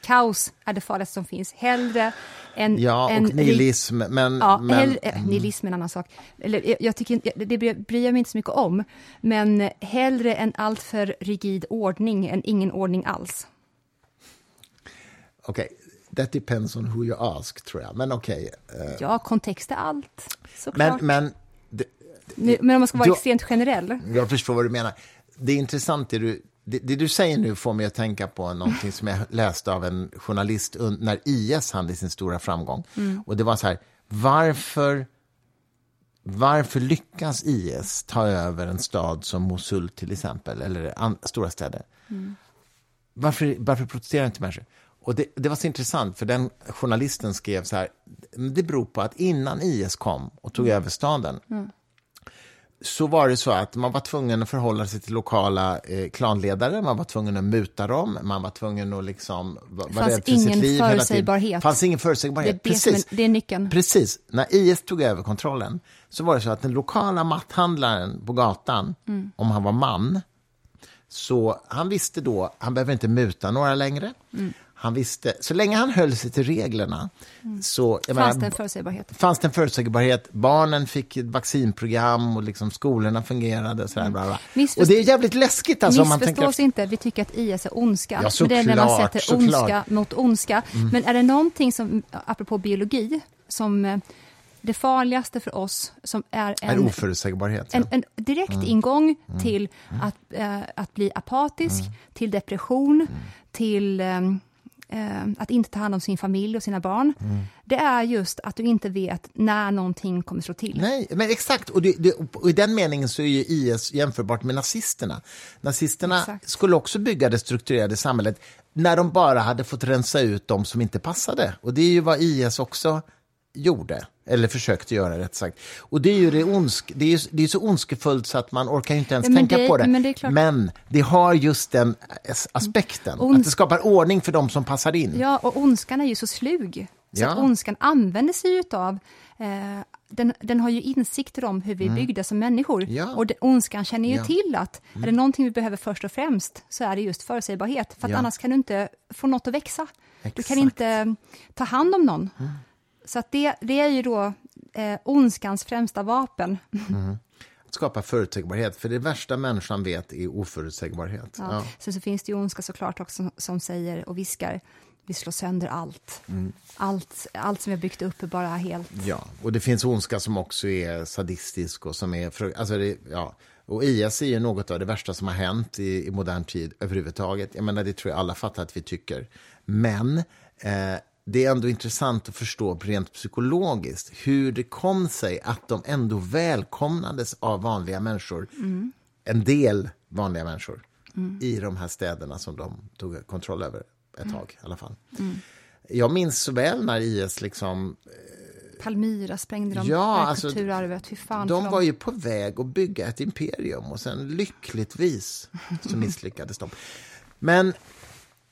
Kaos är det farligaste som finns. Hellre en... Ja, en och nihilism. Men, ja, men, hellre, mm. Nihilism är en annan sak. Eller, jag tycker, det bryr jag mig inte så mycket om. Men hellre en alltför rigid ordning än ingen ordning alls. Okej. That depends on who you ask, tror jag. Men okej. Okay, uh, ja, kontext är allt, såklart. Men, men, det, det, men om man ska vara du, extremt generell. Jag förstår vad du menar. Det är intressant, det du, det, det, du säger nu får mig att tänka på någonting som jag läste av en journalist när IS hade sin stora framgång. Mm. Och det var så här, varför, varför lyckas IS ta över en stad som Mosul till exempel, eller an, stora städer? Mm. Varför, varför protesterar inte människor? Och det, det, var så intressant, för den journalisten skrev så här, det beror på att innan IS kom och tog mm. över staden, mm. så var det så att man var tvungen att förhålla sig till lokala eh, klanledare, man var tvungen att muta dem, man var tvungen att liksom vara rädd för sitt liv. Det fanns ingen förutsägbarhet. Det är, Precis. det är nyckeln. Precis. När IS tog över kontrollen så var det så att den lokala matthandlaren på gatan, mm. om han var man, så han visste då, han behöver inte muta några längre. Mm. Han visste, så länge han höll sig till reglerna mm. så... fanns menar, det en förutsägbarhet? Fanns det en förutsägbarhet. Barnen fick ett vaccinprogram och liksom skolorna fungerade. Sådär, mm. och det är jävligt läskigt. Alltså, Missförstå man tänker... oss inte, vi tycker att IS är ondska. Ja, såklart, det är när man sätter såklart. ondska mot ondska. Mm. Men är det någonting som, apropå biologi, som eh, det farligaste för oss som är en, en oförutsägbarhet. En, en direkt mm. ingång mm. till mm. Att, äh, att bli apatisk, mm. till depression, till äh, eh, att inte ta hand om sin familj och sina barn, mm. det är just att du inte vet när någonting kommer slå till. Nej, men exakt. Och, det, det, och i den meningen så är ju IS jämförbart med nazisterna. Nazisterna exakt. skulle också bygga det strukturerade samhället när de bara hade fått rensa ut de som inte passade. Och det är ju vad IS också gjorde, eller försökte göra rätt sagt. Och det är ju det, ondsk, det är, det är så ondskefullt så att man orkar inte ens ja, tänka det, på det. Men det, men det, har just den aspekten, Ons att det skapar ordning för de som passar in. Ja, och ondskan är ju så slug. Så ja. att ondskan använder sig utav eh, den, den, har ju insikter om hur vi mm. byggde som människor. Ja. Och det, ondskan känner ju ja. till att mm. är det någonting vi behöver först och främst så är det just förutsägbarhet. För att annars kan du inte få något att växa. Exakt. Du kan inte ta hand om någon. Mm. Så det, det är ju då eh, ondskans främsta vapen. Mm. Att skapa förutsägbarhet, för det värsta människan vet är oförutsägbarhet. Ja. Ja. Sen så finns det ju ondska såklart också som säger och viskar vi slår sönder allt. Mm. allt. Allt som vi har byggt upp är bara helt... Ja, och det finns ondska som också är sadistisk och som är... Alltså det, ja. Och IS är ju något av det värsta som har hänt i, i modern tid överhuvudtaget. Jag menar, det tror jag alla fattar att vi tycker. Men eh, det är ändå intressant att förstå rent psykologiskt hur det kom sig att de ändå välkomnades av vanliga människor, mm. en del vanliga människor, mm. i de här städerna som de tog kontroll över ett mm. tag i alla fall. Mm. Jag minns så väl när IS liksom... Eh, Palmyra sprängde de ja, alltså, kulturarvet. Hur fan de var ju på väg att bygga ett imperium och sen lyckligtvis så misslyckades de. Men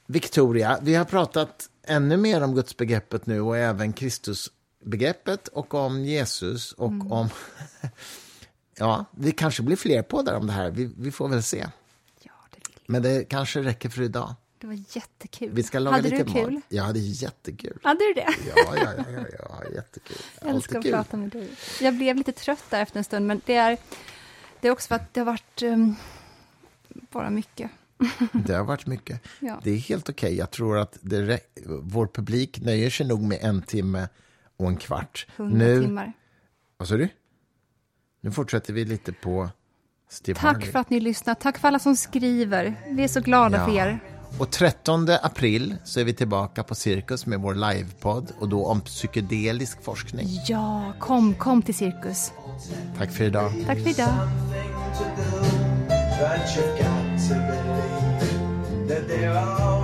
Victoria, vi har pratat ännu mer om gudsbegreppet nu och även Kristusbegreppet och om Jesus och mm. om... ja, det kanske blir fler poddar om det här. Vi, vi får väl se. Ja, det vill Men det kanske räcker för idag. Det var jättekul. Vi ska laga hade lite du kul? mat. Ja, det är jättekul. Hade du det? Ja, ja, ja, ja, ja jättekul. Jag älskar att kul. prata med dig. Jag blev lite trött där efter en stund, men det är, det är också för att det har varit um, bara mycket. Det har varit mycket. Ja. Det är helt okej. Okay. Jag tror att det, vår publik nöjer sig nog med en timme och en kvart. Hundra nu, timmar. Vad sa du? Nu fortsätter vi lite på Steve Tack Harley. för att ni lyssnar. Tack för alla som skriver. Vi är så glada ja. för er. Och 13 april så är vi tillbaka på Cirkus med vår livepodd och då om psykedelisk forskning. Ja, kom, kom till Cirkus. Tack för idag. Tack för idag. that there are